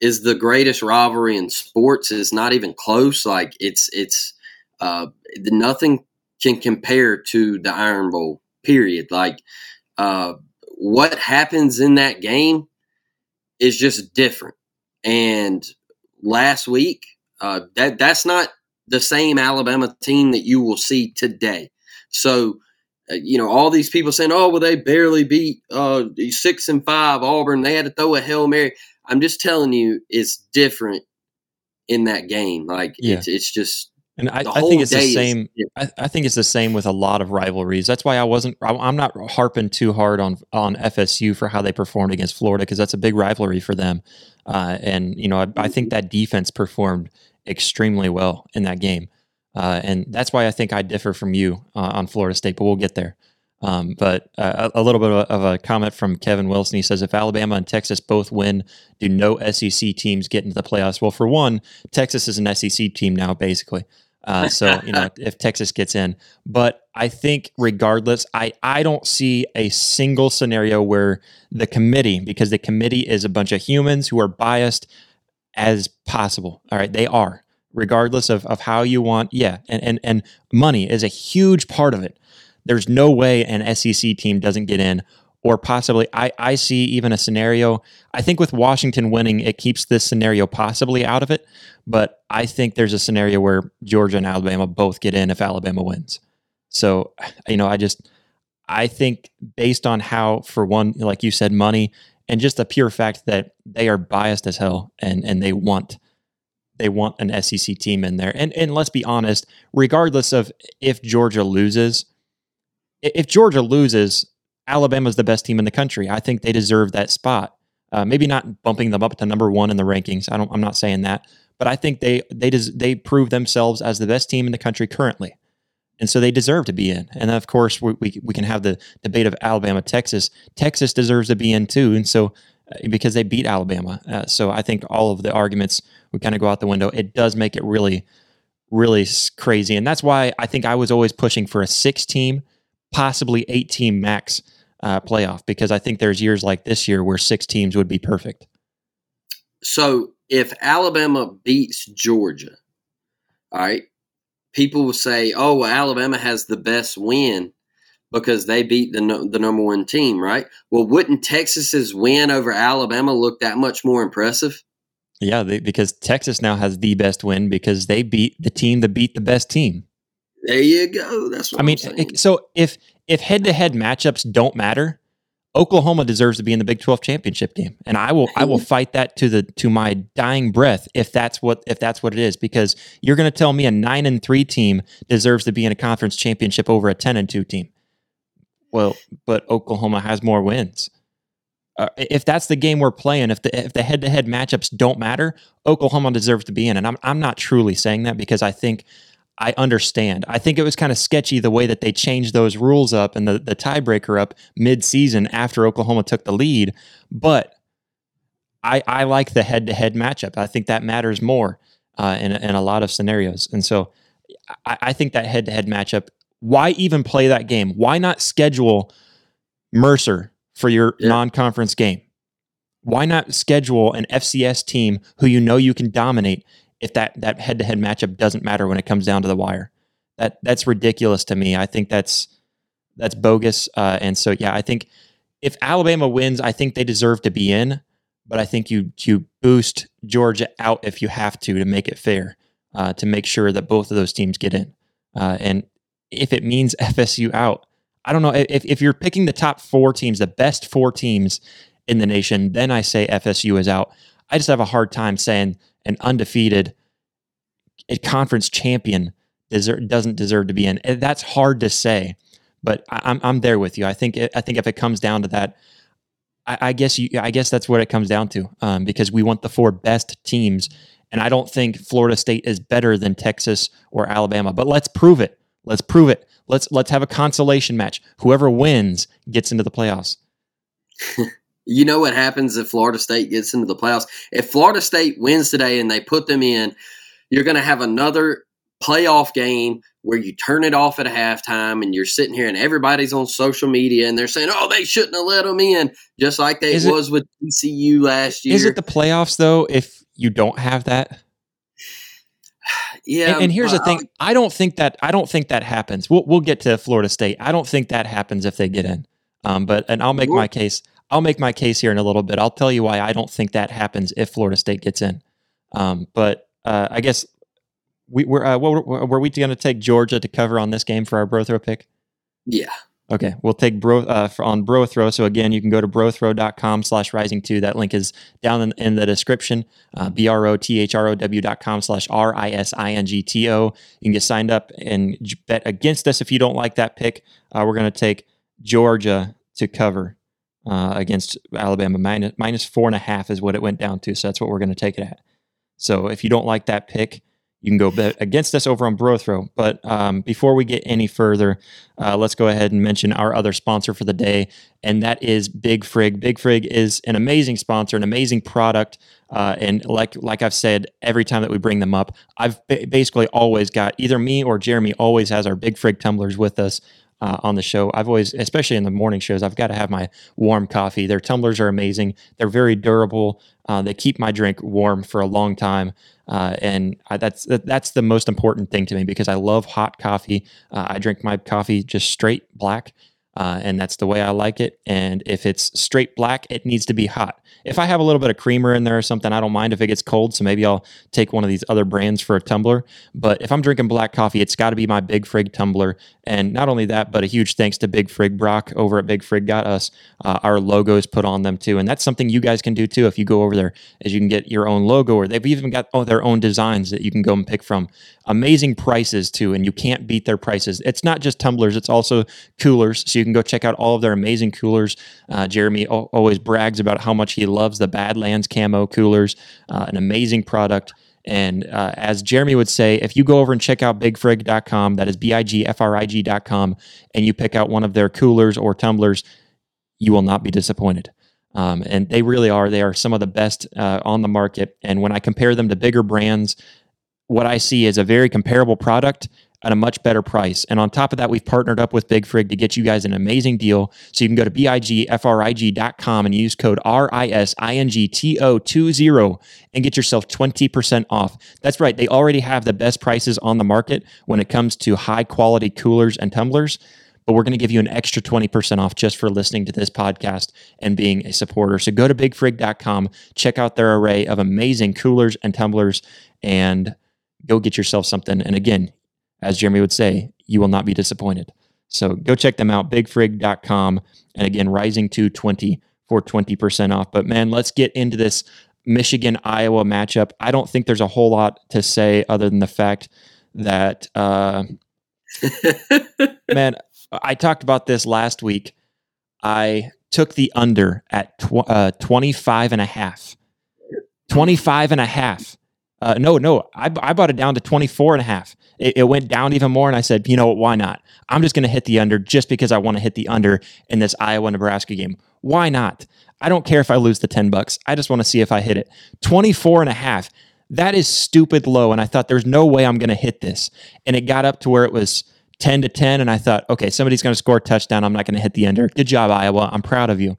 is the greatest rivalry in sports. It's not even close. Like it's it's uh, nothing can compare to the Iron Bowl. Period. Like uh, what happens in that game is just different. And last week, uh, that that's not the same Alabama team that you will see today. So uh, you know, all these people saying, "Oh, well, they barely beat uh, six and five Auburn. They had to throw a hail mary." I'm just telling you, it's different in that game. Like yeah. it's it's just. And I, I think it's the same. I, I, think it's the same with a lot of rivalries. That's why I wasn't. I'm not harping too hard on on FSU for how they performed against Florida because that's a big rivalry for them. Uh, and you know, I, I, think that defense performed extremely well in that game. Uh, and that's why I think I differ from you uh, on Florida State, but we'll get there. Um, but uh, a, little bit of a, comment from Kevin Wilson. He says, if Alabama and Texas both win, do no SEC teams get into the playoffs? Well, for one, Texas is an SEC team now, basically. Uh, so you know, if Texas gets in, but I think regardless, I I don't see a single scenario where the committee, because the committee is a bunch of humans who are biased as possible. All right, they are regardless of, of how you want. Yeah. And, and, and money is a huge part of it. There's no way an SEC team doesn't get in, or possibly I, I see even a scenario. I think with Washington winning, it keeps this scenario possibly out of it. But I think there's a scenario where Georgia and Alabama both get in if Alabama wins. So, you know, I just, I think based on how, for one, like you said, money and just the pure fact that they are biased as hell and, and they want they want an SEC team in there. And and let's be honest, regardless of if Georgia loses, if Georgia loses, Alabama's the best team in the country. I think they deserve that spot. Uh, maybe not bumping them up to number one in the rankings. I don't. I'm not saying that, but I think they they des- they prove themselves as the best team in the country currently, and so they deserve to be in. And of course, we we, we can have the debate of Alabama, Texas. Texas deserves to be in too, and so uh, because they beat Alabama. Uh, so I think all of the arguments would kind of go out the window. It does make it really, really crazy. And that's why I think I was always pushing for a six team, possibly eight team max uh, playoff, because I think there's years like this year where six teams would be perfect. So if Alabama beats Georgia, all right, people will say, oh, well, Alabama has the best win because they beat the the number one team, right? Well, wouldn't Texas's win over Alabama look that much more impressive? Yeah, they, because Texas now has the best win because they beat the team that beat the best team. There you go. That's what I mean. so if if head to head matchups don't matter, Oklahoma deserves to be in the Big 12 championship game. And I will I will fight that to the to my dying breath if that's what if that's what it is because you're going to tell me a 9 and 3 team deserves to be in a conference championship over a 10 and 2 team. Well, but Oklahoma has more wins. Uh, if that's the game we're playing, if the if the head to head matchups don't matter, Oklahoma deserves to be in. And I'm I'm not truly saying that because I think I understand. I think it was kind of sketchy the way that they changed those rules up and the the tiebreaker up mid season after Oklahoma took the lead. But I I like the head to head matchup. I think that matters more uh, in in a lot of scenarios. And so I, I think that head to head matchup why even play that game? Why not schedule Mercer for your yeah. non-conference game? Why not schedule an FCS team who you know you can dominate if that that head-to-head matchup doesn't matter when it comes down to the wire? That that's ridiculous to me. I think that's that's bogus. Uh, and so yeah, I think if Alabama wins, I think they deserve to be in. But I think you you boost Georgia out if you have to to make it fair, uh, to make sure that both of those teams get in. Uh, and if it means FSU out, I don't know if, if you're picking the top four teams, the best four teams in the nation, then I say FSU is out. I just have a hard time saying an undefeated a conference champion deserve, doesn't deserve to be in. That's hard to say, but I, am I'm there with you. I think I think if it comes down to that, I, I guess you I guess that's what it comes down to um, because we want the four best teams, and I don't think Florida State is better than Texas or Alabama. But let's prove it. Let's prove it. Let's let's have a consolation match. Whoever wins gets into the playoffs. you know what happens if Florida State gets into the playoffs? If Florida State wins today and they put them in, you're going to have another playoff game where you turn it off at a halftime and you're sitting here and everybody's on social media and they're saying, "Oh, they shouldn't have let them in," just like they is was it, with TCU last year. Is it the playoffs though? If you don't have that, yeah. And, and here's the thing: I don't think that I don't think that happens. We'll we'll get to Florida State. I don't think that happens if they get in. Um, but and I'll make my case. I'll make my case here in a little bit. I'll tell you why I don't think that happens if Florida State gets in. Um, but uh, I guess we were uh, were, were we going to take Georgia to cover on this game for our BroThrow pick? Yeah. Okay, we'll take bro uh, on Brothrow. So again, you can go to brothrow.com slash rising two. That link is down in, in the description. Uh, B-R-O-T-H-R-O-W dot com slash R-I-S-I-N-G-T-O. You can get signed up and bet against us if you don't like that pick. Uh, we're going to take Georgia to cover uh, against Alabama. Minus, minus four and a half is what it went down to. So that's what we're going to take it at. So if you don't like that pick, you can go bet against us over on Brothrow. But um, before we get any further, uh, let's go ahead and mention our other sponsor for the day, and that is Big Frig. Big Frig is an amazing sponsor, an amazing product, uh, and like like I've said every time that we bring them up, I've basically always got either me or Jeremy always has our Big Frig tumblers with us uh, on the show. I've always, especially in the morning shows, I've got to have my warm coffee. Their tumblers are amazing. They're very durable. Uh, they keep my drink warm for a long time, uh, and I, that's that's the most important thing to me because I love hot coffee. Uh, I drink my coffee just straight black, uh, and that's the way I like it. And if it's straight black, it needs to be hot. If I have a little bit of creamer in there or something, I don't mind if it gets cold. So maybe I'll take one of these other brands for a tumbler. But if I'm drinking black coffee, it's got to be my Big Frig tumbler. And not only that, but a huge thanks to Big Frig Brock over at Big Frig got us uh, our logos put on them too. And that's something you guys can do too if you go over there, as you can get your own logo or they've even got oh, their own designs that you can go and pick from. Amazing prices too, and you can't beat their prices. It's not just tumblers; it's also coolers. So you can go check out all of their amazing coolers. Uh, Jeremy o- always brags about how much he loves the Badlands camo coolers, uh, an amazing product. And uh, as Jeremy would say, if you go over and check out bigfrig.com, that is B I G F R I G.com, and you pick out one of their coolers or tumblers, you will not be disappointed. Um, and they really are. They are some of the best uh, on the market. And when I compare them to bigger brands, what I see is a very comparable product at a much better price. And on top of that, we've partnered up with Big Frig to get you guys an amazing deal. So you can go to bigfrig.com and use code RISINGTO20 and get yourself 20% off. That's right. They already have the best prices on the market when it comes to high quality coolers and tumblers. But we're going to give you an extra 20% off just for listening to this podcast and being a supporter. So go to bigfrig.com, check out their array of amazing coolers and tumblers, and go get yourself something. And again, as Jeremy would say, you will not be disappointed. So go check them out, bigfrig.com. And again, rising to 20 for 20% off. But man, let's get into this Michigan Iowa matchup. I don't think there's a whole lot to say other than the fact that, uh, man, I talked about this last week. I took the under at tw- uh, 25 and a half. 25 and a half. Uh, no, no, I, I bought it down to 24 and a half. It, it went down even more. And I said, you know what? Why not? I'm just going to hit the under just because I want to hit the under in this Iowa Nebraska game. Why not? I don't care if I lose the 10 bucks. I just want to see if I hit it. 24 and a half. That is stupid low. And I thought there's no way I'm going to hit this. And it got up to where it was 10 to 10. And I thought, okay, somebody's going to score a touchdown. I'm not going to hit the under. Good job, Iowa. I'm proud of you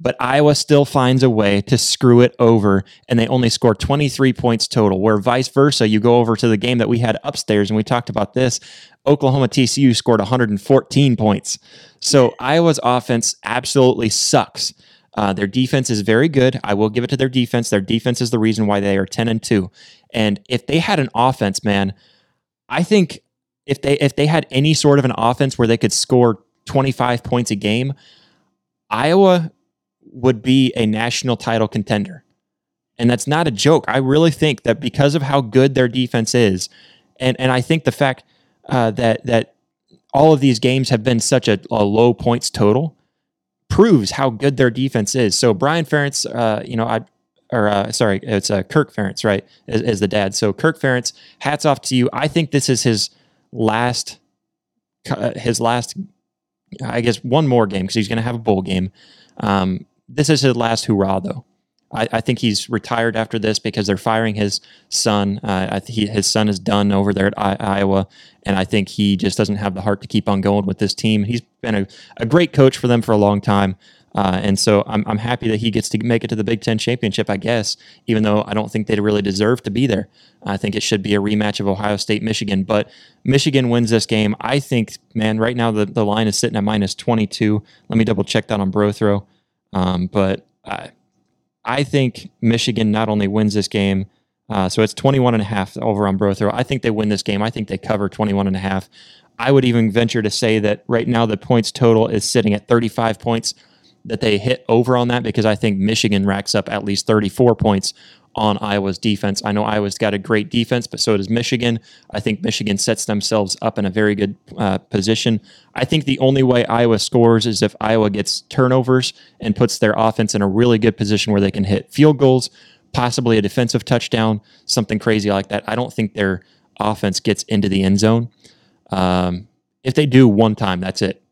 but Iowa still finds a way to screw it over, and they only score 23 points total. Where vice versa, you go over to the game that we had upstairs, and we talked about this. Oklahoma TCU scored 114 points. So Iowa's offense absolutely sucks. Uh, their defense is very good. I will give it to their defense. Their defense is the reason why they are 10 and 2. And if they had an offense, man, I think if they if they had any sort of an offense where they could score 25 points a game, Iowa would be a national title contender. And that's not a joke. I really think that because of how good their defense is, and, and I think the fact uh, that that all of these games have been such a, a, low points total proves how good their defense is. So Brian Ferentz, uh, you know, I or uh, sorry, it's uh, Kirk Ferentz, right, is, is, the dad. So Kirk Ferentz, hats off to you. I think this is his last, uh, his last, I guess, one more game because he's going to have a bowl game. Um, this is his last hurrah, though. I, I, think he's retired after this because they're firing his son. Uh, he, his son is done over there at I, Iowa, and I think he just doesn't have the heart to keep on going with this team. He's been a, a great coach for them for a long time. Uh, and so I'm, I'm happy that he gets to make it to the Big Ten championship, I guess, even though I don't think they really deserve to be there. I think it should be a rematch of Ohio State Michigan. But Michigan wins this game. I think, man, right now the, the line is sitting at minus 22. Let me double check that on Brothrow. Um, but I, I think Michigan not only wins this game, uh, so it's 21 and a half over on Brothrow. I think they win this game. I think they cover 21 and a half. I would even venture to say that right now the points total is sitting at 35 points that they hit over on that because I think Michigan racks up at least 34 points on Iowa's defense. I know Iowa's got a great defense, but so does Michigan. I think Michigan sets themselves up in a very good uh, position. I think the only way Iowa scores is if Iowa gets turnovers and puts their offense in a really good position where they can hit field goals, possibly a defensive touchdown, something crazy like that. I don't think their offense gets into the end zone. Um, if they do one time, that's it.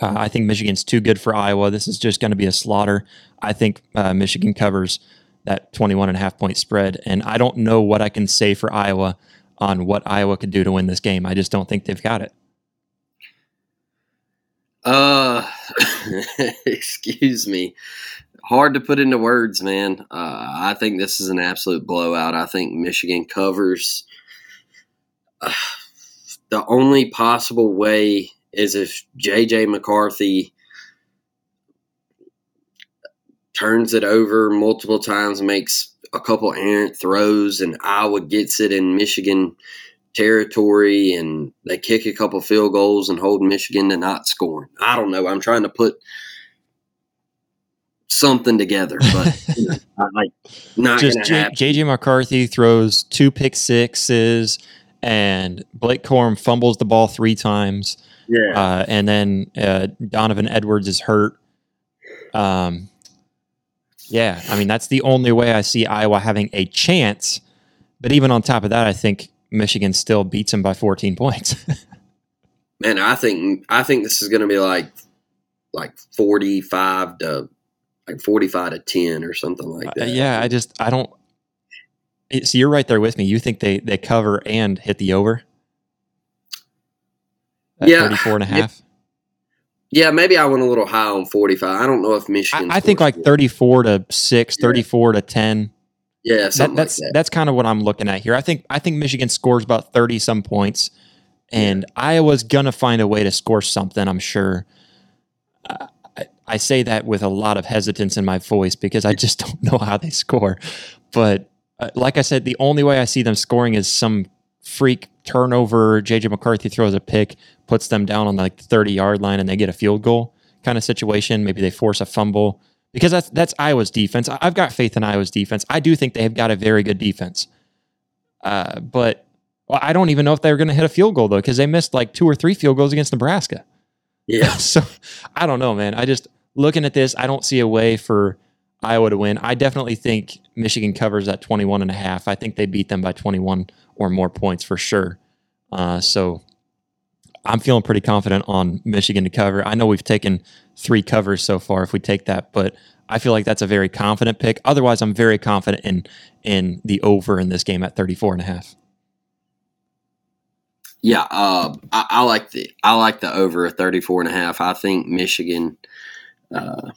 Uh, I think Michigan's too good for Iowa. This is just going to be a slaughter. I think uh, Michigan covers that 21 and a half point spread. And I don't know what I can say for Iowa on what Iowa could do to win this game. I just don't think they've got it. Uh, excuse me. Hard to put into words, man. Uh, I think this is an absolute blowout. I think Michigan covers. Uh, the only possible way is if JJ McCarthy turns it over multiple times, makes a couple errant throws, and Iowa gets it in Michigan territory, and they kick a couple field goals and hold Michigan to not scoring. I don't know. I'm trying to put something together, but you know, like not just J- JJ McCarthy throws two pick sixes, and Blake Corum fumbles the ball three times. Yeah. Uh, and then uh, Donovan Edwards is hurt. Um, yeah, I mean that's the only way I see Iowa having a chance. But even on top of that, I think Michigan still beats them by 14 points. Man, I think I think this is going to be like like 45 to like 45 to 10 or something like uh, that. Uh, yeah, I just I don't. So you're right there with me. You think they they cover and hit the over? yeah, 34 and a half. Yeah, maybe I went a little high on 45. I don't know if Michigan. I, I think like 34 to 6, yeah. 34 to 10. Yeah, that, that's like that. that's kind of what I'm looking at here. I think I think Michigan scores about 30 some points and yeah. Iowa's going to find a way to score something, I'm sure. I, I say that with a lot of hesitance in my voice because I just don't know how they score. But uh, like I said, the only way I see them scoring is some freak turnover. JJ McCarthy throws a pick, puts them down on like the 30 yard line, and they get a field goal kind of situation. Maybe they force a fumble because that's that's Iowa's defense. I've got faith in Iowa's defense. I do think they have got a very good defense. Uh, but well, I don't even know if they're going to hit a field goal though because they missed like two or three field goals against Nebraska. Yeah. so I don't know, man. I just looking at this, I don't see a way for Iowa to win. I definitely think Michigan covers at 21 and a half. I think they beat them by 21 or more points for sure. Uh, so I'm feeling pretty confident on Michigan to cover. I know we've taken three covers so far if we take that, but I feel like that's a very confident pick. Otherwise, I'm very confident in in the over in this game at 34 and a half. Yeah, uh, I, I, like the I like the over 34 and a half. I think Michigan uh,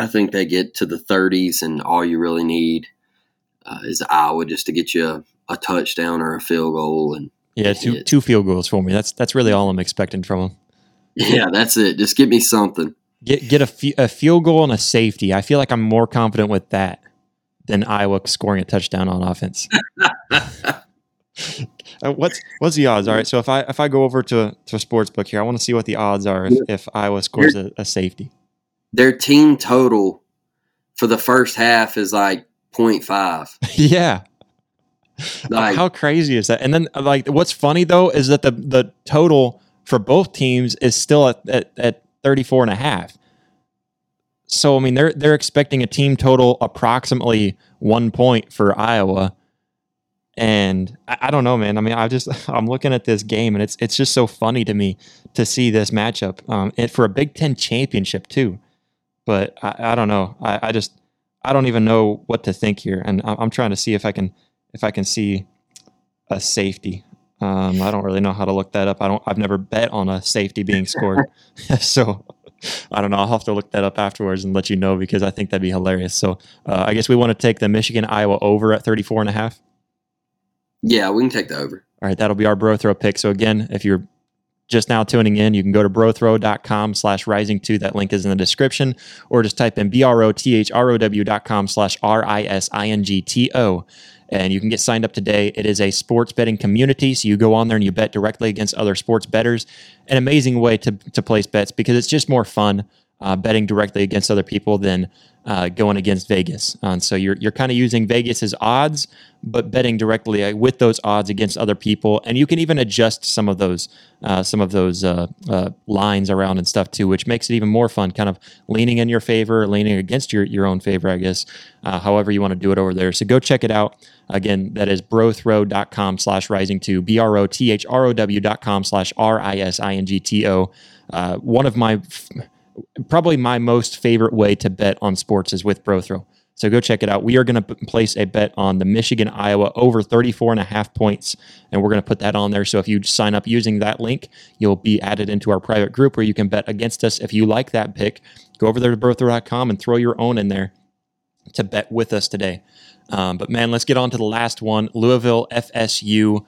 I think they get to the 30s, and all you really need uh, is Iowa just to get you a, a, touchdown or a field goal. And yeah, two two field goals for me. That's that's really all I'm expecting from them. Yeah, that's it. Just give me something. Get get a, a field goal and a safety. I feel like I'm more confident with that than Iowa scoring a touchdown on offense. Uh, what's what's the odds? All right, so if I if I go over to to a sports book here, I want to see what the odds are if, if Iowa scores a, a safety. Their team total for the first half is like 0.5. yeah. Like, How crazy is that? And then like what's funny though is that the the total for both teams is still at, at, at 34 and a half. So I mean they're they're expecting a team total approximately one point for Iowa. And I, I don't know, man. I mean, I just I'm looking at this game and it's it's just so funny to me to see this matchup. Um and for a Big Ten championship too. But I, I don't know. I, I just I don't even know what to think here. And I- I'm trying to see if I can if I can see a safety. Um, I don't really know how to look that up. I don't. I've never bet on a safety being scored, so I don't know. I'll have to look that up afterwards and let you know because I think that'd be hilarious. So uh, I guess we want to take the Michigan Iowa over at 34 and a half. yeah, we can take the over. All right, that'll be our BroThrow pick. So again, if you're just now tuning in, you can go to brothrow.com slash rising two. That link is in the description, or just type in B-R-O-T-H-R-O-W dot com slash R-I-S-I-N-G-T-O. And you can get signed up today. It is a sports betting community. So you go on there and you bet directly against other sports bettors. An amazing way to, to place bets because it's just more fun uh, betting directly against other people than uh, going against Vegas. Uh, and so you're, you're kind of using Vegas's odds, but betting directly uh, with those odds against other people. And you can even adjust some of those uh, some of those uh, uh, lines around and stuff too, which makes it even more fun. Kind of leaning in your favor, leaning against your your own favor, I guess. Uh, however you want to do it over there. So go check it out. Again, that is brothrow.com slash rising to B R O T H R O W dot com slash R I S I N G T O. Uh, one of my f- probably my most favorite way to bet on sports is with BroThrow. So go check it out. We are going to place a bet on the Michigan Iowa over 34 and a half points, and we're going to put that on there. So if you sign up using that link, you'll be added into our private group where you can bet against us. If you like that pick, go over there to brothrow.com and throw your own in there to bet with us today. Um, but man, let's get on to the last one Louisville FSU.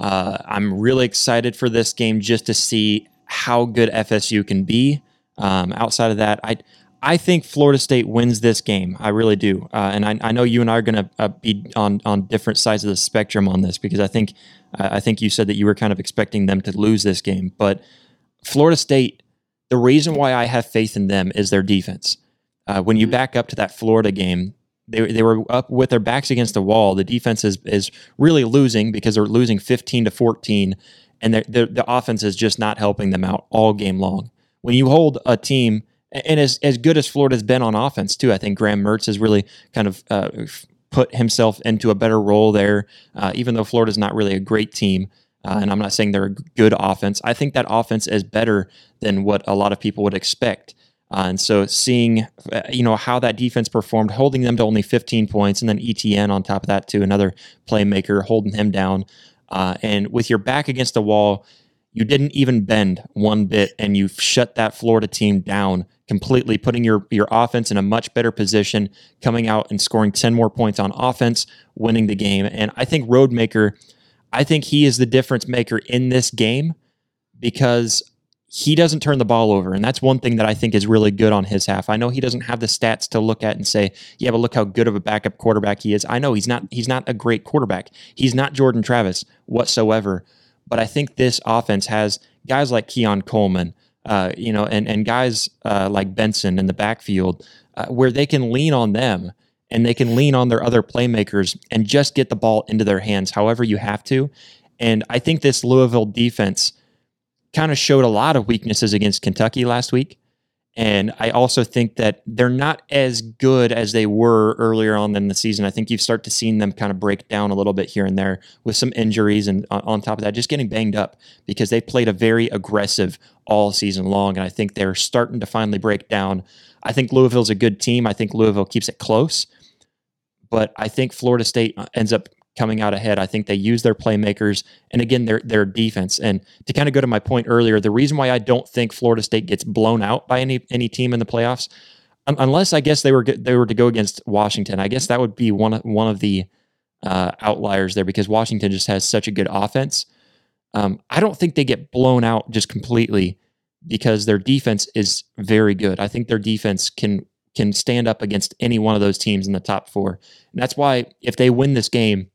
Uh, I'm really excited for this game just to see how good FSU can be. Um, outside of that, I I think Florida State wins this game. I really do, uh, and I, I know you and I are going to uh, be on on different sides of the spectrum on this because I think I think you said that you were kind of expecting them to lose this game, but Florida State. The reason why I have faith in them is their defense. Uh, when you back up to that Florida game, they, they were up with their backs against the wall. The defense is, is really losing because they're losing 15 to 14, and they're, they're, the offense is just not helping them out all game long. When you hold a team, and as, as good as Florida's been on offense, too, I think Graham Mertz has really kind of uh, put himself into a better role there, uh, even though Florida's not really a great team. Uh, and I'm not saying they're a good offense. I think that offense is better than what a lot of people would expect. Uh, and so seeing, uh, you know, how that defense performed, holding them to only 15 points, and then ETN on top of that too, another playmaker, holding him down. Uh, and with your back against the wall, you didn't even bend one bit, and you shut that Florida team down completely, putting your your offense in a much better position, coming out and scoring 10 more points on offense, winning the game. And I think Rodemaker, I think he is the difference maker in this game because he doesn't turn the ball over. And that's one thing that I think is really good on his half. I know he doesn't have the stats to look at and say, yeah, but look how good of a backup quarterback he is. I know he's not he's not a great quarterback. He's not Jordan Travis whatsoever. But I think this offense has guys like Keon Coleman, uh, you know, and and guys uh, like Benson in the backfield, uh, where they can lean on them and they can lean on their other playmakers and just get the ball into their hands, however you have to. And I think this Louisville defense kind of showed a lot of weaknesses against Kentucky last week. And I also think that they're not as good as they were earlier on in the season. I think you've to see them kind of break down a little bit here and there with some injuries, and on, on top of that, just getting banged up because they played a very aggressive all season long. And I think they're starting to finally break down. I think Louisville's a good team. I think Louisville keeps it close, but I think Florida State uh, ends up coming out ahead. I think they use their playmakers and again their their defense. And to kind of go to my point earlier, the reason why I don't think Florida State gets blown out by any any team in the playoffs, un- unless I guess they were they were to go against Washington, I guess that would be one of one of the uh, outliers there because Washington just has such a good offense. Um, I don't think they get blown out just completely because their defense is very good. I think their defense can can stand up against any one of those teams in the top four. And that's why if they win this game,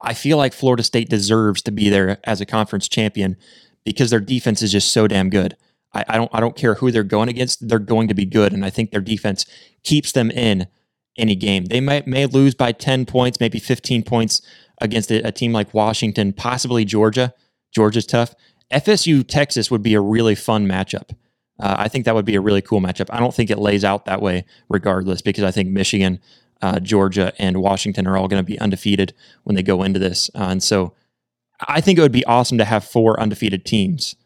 I feel like Florida State deserves to be there as a conference champion because their defense is just so damn good. I, I don't I don't care who they're going against, they're going to be good, and I think their defense keeps them in any game. They might may lose by ten points, maybe fifteen points against a, a team like Washington, possibly Georgia. Georgia's tough. FSU Texas would be a really fun matchup. Uh, I think that would be a really cool matchup. I don't think it lays out that way regardless because I think Michigan, uh, Georgia, and Washington are all going to be undefeated when they go into this. Uh, and so I think it would be awesome to have four undefeated teams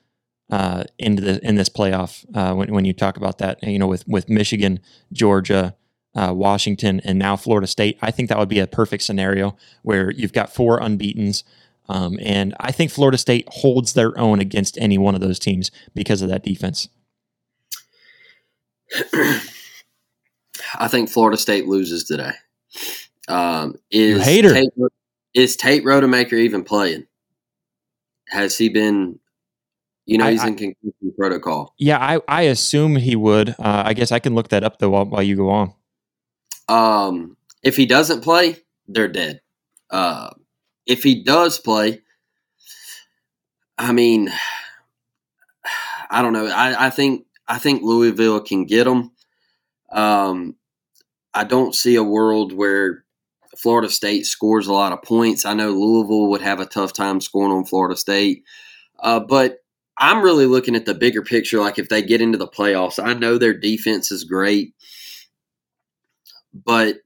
uh, into the in this playoff uh, when, when you talk about that. You know, with with Michigan, Georgia, uh, Washington, and now Florida State. I think that would be a perfect scenario where you've got four unbeaten's. Um, and I think Florida State holds their own against any one of those teams because of that defense. I think Florida State loses today. Um, is hater. Tate, is Tate Rodemaker even playing? Has he been? You know, I- he's I- in concussion protocol. Yeah, I, I assume he would. Uh, I guess I can look that up though while, while you go on. Um, if he doesn't play, they're dead. Uh, if he does play, I mean, I don't know. I, I think I think Louisville can get him. Um, I don't see a world where Florida State scores a lot of points. I know Louisville would have a tough time scoring on Florida State, uh, but I'm really looking at the bigger picture. Like if they get into the playoffs, I know their defense is great, but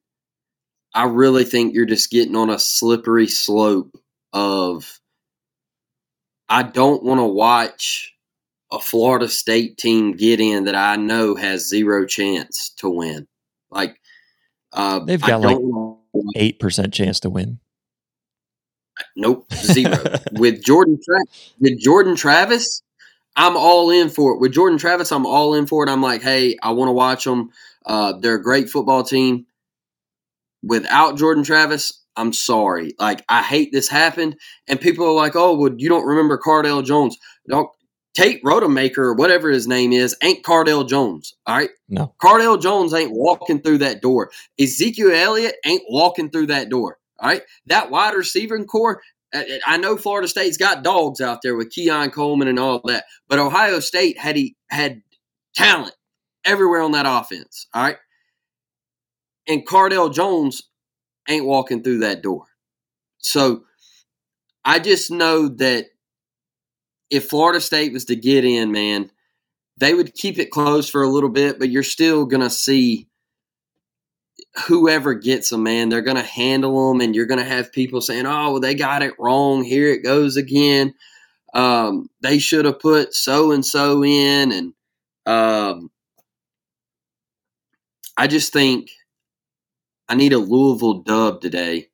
I really think you're just getting on a slippery slope of I don't want to watch a Florida State team get in that I know has zero chance to win. Like uh, They've got, like, Eight percent chance to win. nope zero with Jordan Tra- with Jordan Travis. I'm all in for it. With Jordan Travis, I'm all in for it. I'm like, hey, I want to watch them. Uh, they're a great football team. Without Jordan Travis, I'm sorry. Like, I hate this happened. And people are like, oh, well, you don't remember Cardale Jones. Don't Tate Rodemaker or whatever his name is ain't Cardale Jones. All right. No. Cardale Jones ain't walking through that door. Ezekiel Elliott ain't walking through that door. All right. That wide receiving corps, I I know Florida State's got dogs out there with Keon Coleman and all that, but Ohio State had he had talent everywhere on that offense. All right. And Cardale Jones ain't walking through that door. So I just know that if Florida State was to get in, man, they would keep it close for a little bit, but you're still going to see whoever gets them, man. They're going to handle them, and you're going to have people saying, oh, well, they got it wrong. Here it goes again. Um, they should have put so and so in. And um, I just think I need a Louisville dub today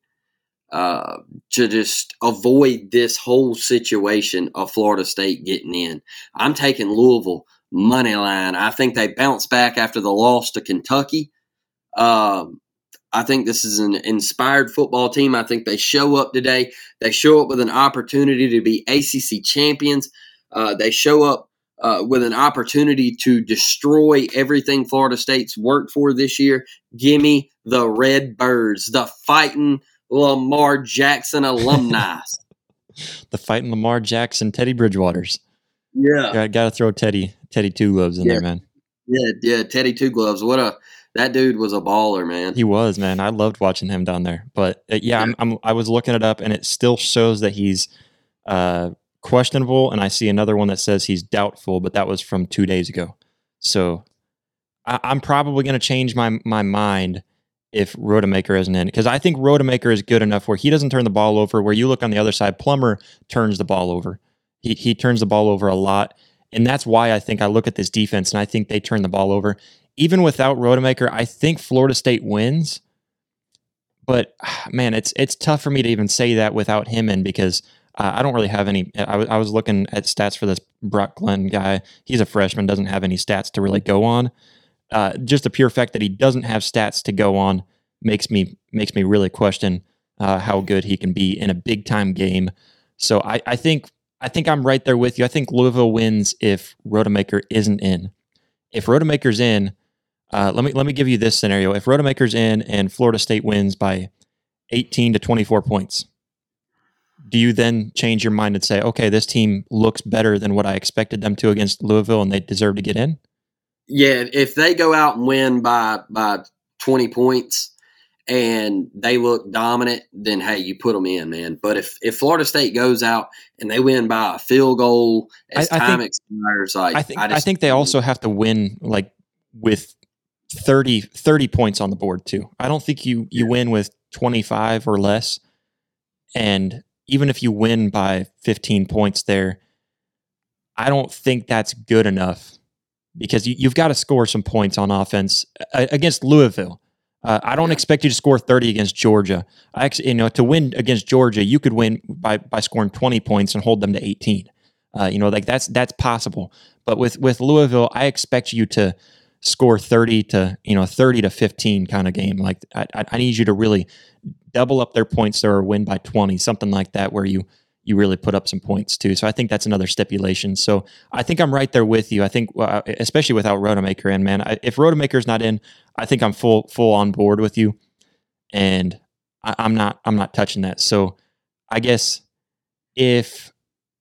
uh, to just avoid this whole situation of Florida State getting in. I'm taking Louisville money line. I think they bounce back after the loss to Kentucky. Um, I think this is an inspired football team. I think they show up today. They show up with an opportunity to be ACC champions. Uh, they show up uh, with an opportunity to destroy everything Florida State's worked for this year. Gimme the Red Birds, the fighting Lamar Jackson alumni. The fighting Lamar Jackson, Teddy Bridgewaters. yeah, Got, got to throw Teddy Teddy Two Gloves in Yeah. there, man. yeah, yeah. Teddy Two Gloves. What a that dude was a baller, man. He was, man. I loved watching him down there. But uh, yeah, I'm, I'm, I was looking it up, and it still shows that he's uh, questionable. And I see another one that says he's doubtful, but that was from two days ago. So I, I'm probably going to change my my mind if Rodemaker isn't in because I think Rodemaker is good enough where he doesn't turn the ball over. Where you look on the other side, Plummer turns the ball over. He he turns the ball over a lot, and that's why I think I look at this defense and I think they turn the ball over even without Rodemaker, I think Florida State wins. But man, it's it's tough for me to even say that without him in because uh, I don't really have any. I was I was looking at stats for this Brock Glenn guy. He's a freshman, doesn't have any stats to really go on. Uh, just the pure fact that he doesn't have stats to go on makes me makes me really question uh, how good he can be in a big time game. So I, I think I think I'm right there with you. I think Louisville wins if Rodemaker isn't in. If Rodemaker's in, uh, let me let me give you this scenario. If Rodemaker's in and Florida State wins by 18 to 24 points, do you then change your mind and say, okay, this team looks better than what I expected them to against Louisville, and they deserve to get in? Yeah, if they go out and win by by twenty points and they look dominant, then hey, you put them in, man. But if if Florida State goes out and they win by a field goal as I, I time think, expires, like I think I, I think they also have to win like with 30, 30 points on the board too. I don't think you you win with twenty five or less, and even if you win by 15 points there, I don't think that's good enough because you, have got to score some points on offense uh, against Louisville. Uh, I don't expect you to score 30 against Georgia. I actually, you know, to win against Georgia, you could win by by scoring 20 points and hold them to 18. Uh, you know, like that's that's possible. But with with Louisville, I expect you to score 30 to you know 30 to 15 kind of game. Like I, I need you to really double up their points or win by 20, something like that, where you you really put up some points too. So I think that's another stipulation. So I think I'm right there with you. I think, uh, especially without Rodemaker in, man. I, if Rodemaker's not in, I think I'm full full on board with you, and I, I'm not I'm not touching that. So I guess if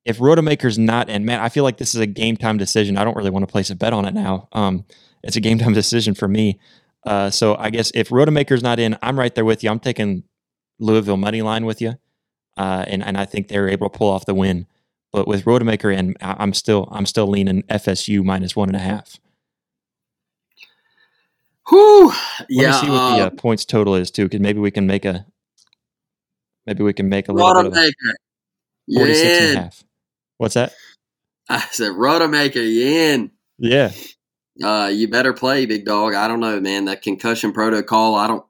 if Rodemaker's not in, man, I feel like this is a game time decision. I don't really want to place a bet on it now. Um, it's a game time decision for me. Uh, so I guess if Rodemaker's not in, I'm right there with you. I'm taking Louisville money line with you, uh, and and I think they're able to pull off the win. But with Rodemaker in, I'm still I'm still leaning FSU minus one and a half. Whew. Let yeah. me see what the uh, um points total is too, because maybe we can make a maybe we can make a little Rodemaker. bit of 46 yeah. and a half. What's that? I said Rodemaker, in. Yeah. Uh, you better play, big dog. I don't know, man. That concussion protocol. I don't.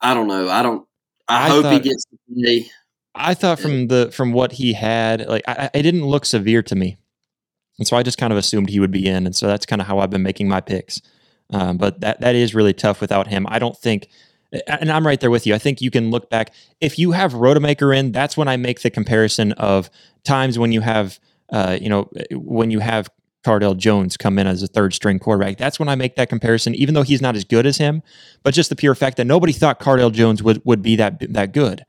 I don't know. I don't. I, I hope thought, he gets to play. I thought from the from what he had, like I, it didn't look severe to me, and so I just kind of assumed he would be in, and so that's kind of how I've been making my picks. Um, but that that is really tough without him. I don't think, and I'm right there with you. I think you can look back if you have Rodemaker in. That's when I make the comparison of times when you have, uh, you know, when you have Cardale Jones come in as a third string quarterback. That's when I make that comparison, even though he's not as good as him, but just the pure fact that nobody thought Cardale Jones would, would be that that good.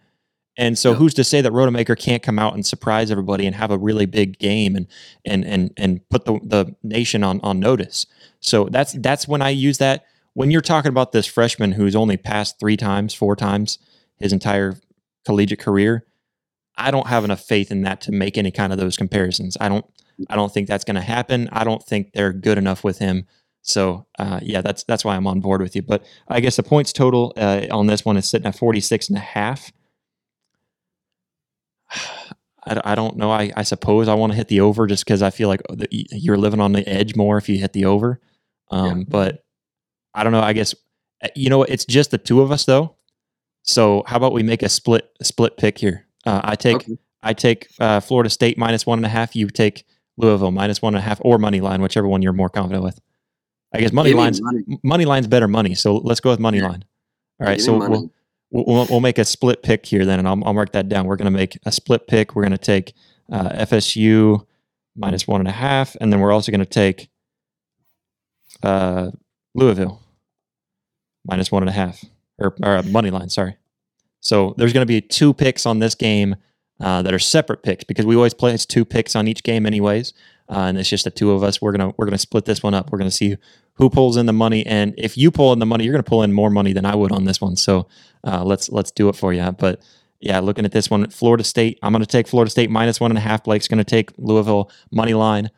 And so, who's to say that Rodemaker can't come out and surprise everybody and have a really big game and and and and put the, the nation on on notice? So that's that's when I use that. When you're talking about this freshman who's only passed three times, four times his entire collegiate career, I don't have enough faith in that to make any kind of those comparisons. I don't I don't think that's going to happen. I don't think they're good enough with him. So uh, yeah, that's that's why I'm on board with you. But I guess the points total uh, on this one is sitting at 46 and a half. I, I don't know. I, I suppose I want to hit the over just because I feel like you're living on the edge more if you hit the over. Um, yeah. But I don't know. I guess uh, you know it's just the two of us though. So how about we make a split split pick here? Uh, I take okay. I take uh, Florida State minus one and a half. You take Louisville minus one and a half or money line, whichever one you're more confident with. I guess money lines money. money line's better money, so let's go with money yeah. line. All right, so we'll, we'll, we'll make a split pick here then, and I'll, I'll mark that down. We're going to make a split pick. We're going to take uh, FSU minus one and a half, and then we're also going to take uh, Louisville minus one and a half or, or money line. Sorry. So there's going to be two picks on this game uh, that are separate picks because we always place two picks on each game, anyways. Uh, and it's just the two of us. We're gonna we're gonna split this one up. We're gonna see who pulls in the money, and if you pull in the money, you're gonna pull in more money than I would on this one. So uh, let's let's do it for you. But yeah, looking at this one, Florida State. I'm gonna take Florida State minus one and a half. Blake's gonna take Louisville money line.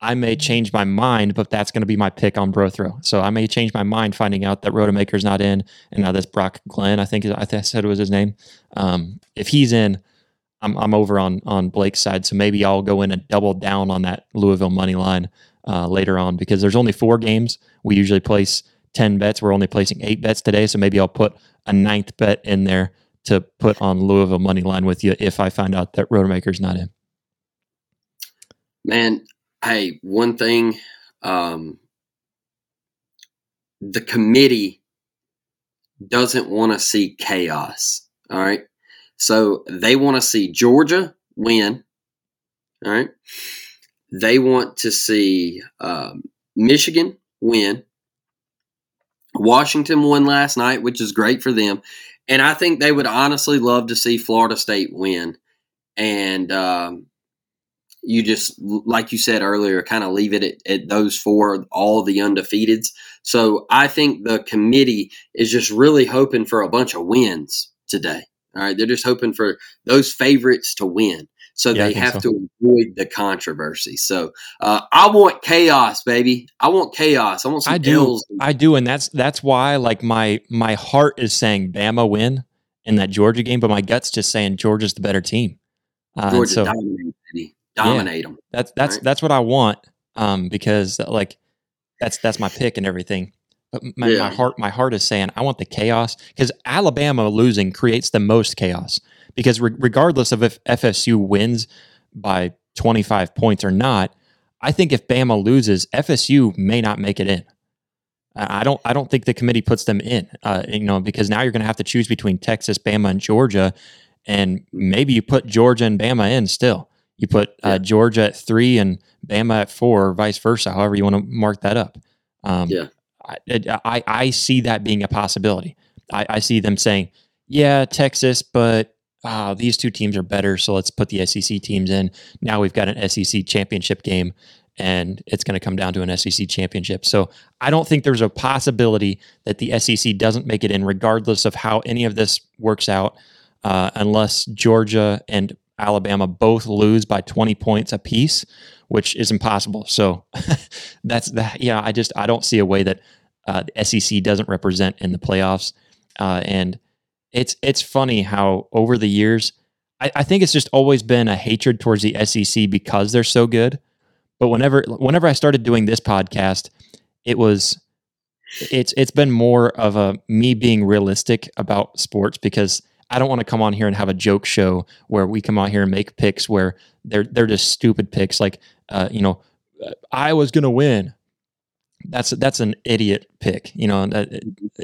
I may change my mind, but that's going to be my pick on BroThrow. So I may change my mind finding out that Rodemaker's not in, and now this Brock Glenn, I think I said it was his name. Um, if he's in, I'm I'm over on on Blake's side, so maybe I'll go in and double down on that Louisville money line uh, later on because there's only four games. We usually place ten bets. We're only placing eight bets today, so maybe I'll put a ninth bet in there to put on Louisville money line with you if I find out that Rodemaker's not in. Man, hey, one thing, um, the committee doesn't want to see chaos. All right. So they want to see Georgia win. All right. They want to see um, Michigan win. Washington won last night, which is great for them. And I think they would honestly love to see Florida State win. and um, you just like you said earlier, kind of leave it at, at those four, all the undefeateds. So I think the committee is just really hoping for a bunch of wins today. All right, they're just hoping for those favorites to win. So yeah, they have so. to avoid the controversy. So uh, I want chaos, baby. I want chaos. I want some I do. Ills. I do, and that's that's why like my my heart is saying Bama win in that Georgia game, but my gut's just saying Georgia's the better team. Uh, Georgia so, dominate, baby. dominate yeah, them. That's that's right? that's what I want um, because like that's that's my pick and everything. But my, yeah. my heart my heart is saying I want the chaos because Alabama losing creates the most chaos because re- regardless of if FSU wins by 25 points or not, I think if Bama loses, FSU may not make it in. I don't. I don't think the committee puts them in. Uh, you know, because now you're going to have to choose between Texas, Bama, and Georgia, and maybe you put Georgia and Bama in still. You put uh, Georgia at three and Bama at four, or vice versa. However you want to mark that up. Um, yeah, I, I, I see that being a possibility. I, I see them saying, "Yeah, Texas, but ah, these two teams are better, so let's put the SEC teams in. Now we've got an SEC championship game, and it's going to come down to an SEC championship. So I don't think there's a possibility that the SEC doesn't make it in, regardless of how any of this works out, uh, unless Georgia and Alabama both lose by 20 points apiece, which is impossible. So that's that. Yeah, I just I don't see a way that uh, the SEC doesn't represent in the playoffs, uh, and it's it's funny how over the years, I, I think it's just always been a hatred towards the SEC because they're so good. But whenever whenever I started doing this podcast, it was it's it's been more of a me being realistic about sports because I don't want to come on here and have a joke show where we come out here and make picks where they're they're just stupid picks like uh, you know Iowa's going to win that's that's an idiot pick. You know, uh,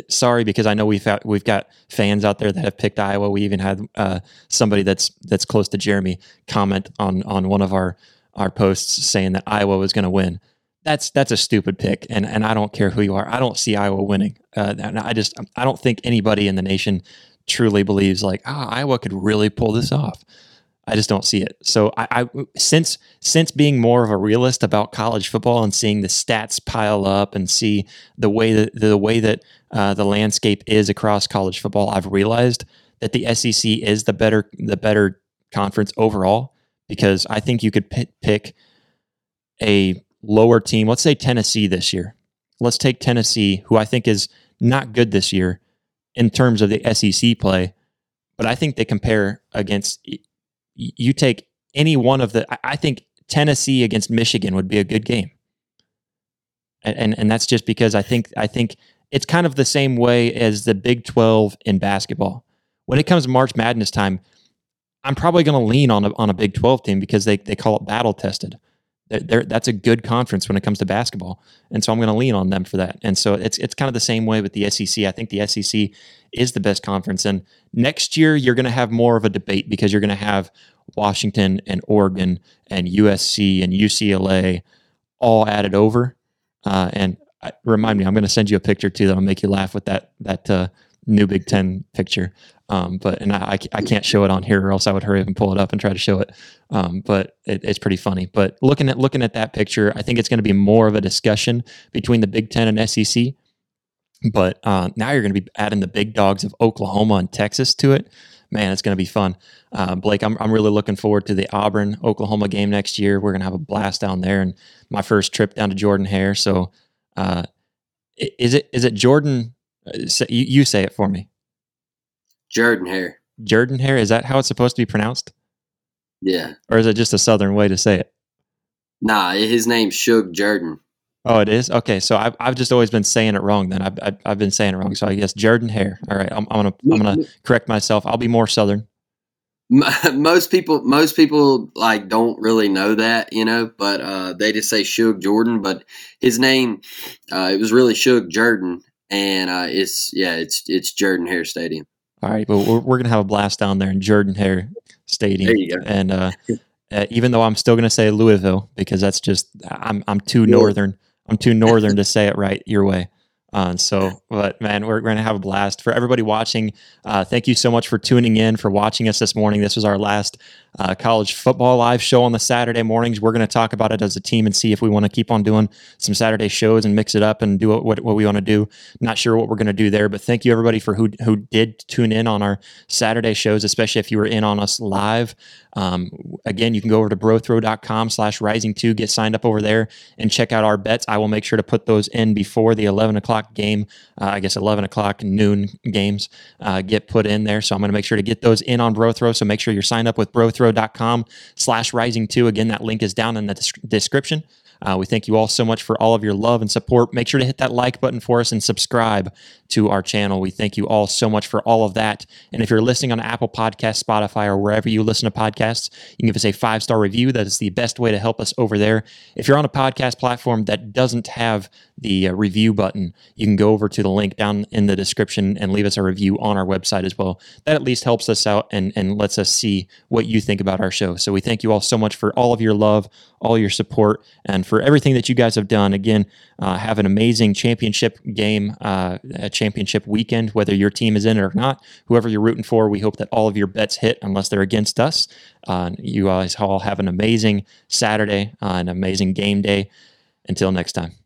sorry because I know we've got, we've got fans out there that have picked Iowa. We even had uh, somebody that's that's close to Jeremy comment on on one of our our posts saying that Iowa was going to win. That's that's a stupid pick, and and I don't care who you are. I don't see Iowa winning. Uh, and I just I don't think anybody in the nation truly believes like ah Iowa could really pull this off. I just don't see it. So I, I, since since being more of a realist about college football and seeing the stats pile up and see the way that the way that uh, the landscape is across college football, I've realized that the SEC is the better the better conference overall because I think you could p- pick a lower team. Let's say Tennessee this year. Let's take Tennessee, who I think is not good this year in terms of the SEC play, but I think they compare against you take any one of the. I think Tennessee against Michigan would be a good game, and, and and, that's just because I think I think it's kind of the same way as the Big Twelve in basketball. When it comes to March Madness time, I'm probably going to lean on a, on a Big Twelve team because they they call it battle tested. They're, that's a good conference when it comes to basketball, and so I'm going to lean on them for that. And so it's it's kind of the same way with the SEC. I think the SEC is the best conference, and next year you're going to have more of a debate because you're going to have Washington and Oregon and USC and UCLA all added over. Uh, and I, remind me, I'm going to send you a picture too that'll make you laugh with that that uh, new Big Ten picture. Um, but and I, I can't show it on here, or else I would hurry up and pull it up and try to show it. Um, but it, it's pretty funny. But looking at looking at that picture, I think it's going to be more of a discussion between the Big Ten and SEC. But uh, now you're going to be adding the big dogs of Oklahoma and Texas to it. Man, it's going to be fun. Uh, Blake, I'm I'm really looking forward to the Auburn Oklahoma game next year. We're going to have a blast down there, and my first trip down to Jordan Hare. So, uh, is it is it Jordan? Uh, you, you say it for me. Jordan Hare. Jordan Hare. Is that how it's supposed to be pronounced? Yeah. Or is it just a southern way to say it? Nah, his name's Shug Jordan. Oh, it is okay. So I've I've just always been saying it wrong. Then I've I've, I've been saying it wrong. So I guess Jordan Hare. All right, I'm, I'm gonna I'm gonna correct myself. I'll be more southern. Most people most people like don't really know that, you know, but uh, they just say Shug Jordan. But his name, uh, it was really Shug Jordan, and uh, it's yeah, it's it's Jordan Hare Stadium. All right, but we're, we're gonna have a blast down there in Jordan Hare Stadium. There you go. And uh, uh, even though I'm still gonna say Louisville because that's just I'm I'm too northern. I'm too northern to say it right your way. Uh, so, but man, we're, we're going to have a blast. For everybody watching, uh, thank you so much for tuning in, for watching us this morning. This was our last uh, college football live show on the Saturday mornings. We're going to talk about it as a team and see if we want to keep on doing some Saturday shows and mix it up and do what, what, what we want to do. Not sure what we're going to do there, but thank you everybody for who, who did tune in on our Saturday shows, especially if you were in on us live. Um, again, you can go over to brothrow.com slash rising two, get signed up over there and check out our bets. I will make sure to put those in before the 11 o'clock game. Uh, I guess 11 o'clock noon games uh, get put in there. So I'm going to make sure to get those in on BroThrow. So make sure you're signed up with brothrow.com slash rising two. Again, that link is down in the description. Uh, we thank you all so much for all of your love and support. Make sure to hit that like button for us and subscribe to our channel. We thank you all so much for all of that. And if you're listening on Apple Podcasts, Spotify, or wherever you listen to podcasts, you can give us a five star review. That is the best way to help us over there. If you're on a podcast platform that doesn't have the uh, review button, you can go over to the link down in the description and leave us a review on our website as well. That at least helps us out and, and lets us see what you think about our show. So we thank you all so much for all of your love, all your support, and for everything that you guys have done. Again, uh, have an amazing championship game, uh, championship weekend, whether your team is in it or not. Whoever you're rooting for, we hope that all of your bets hit unless they're against us. Uh, you guys all have an amazing Saturday, uh, an amazing game day. Until next time.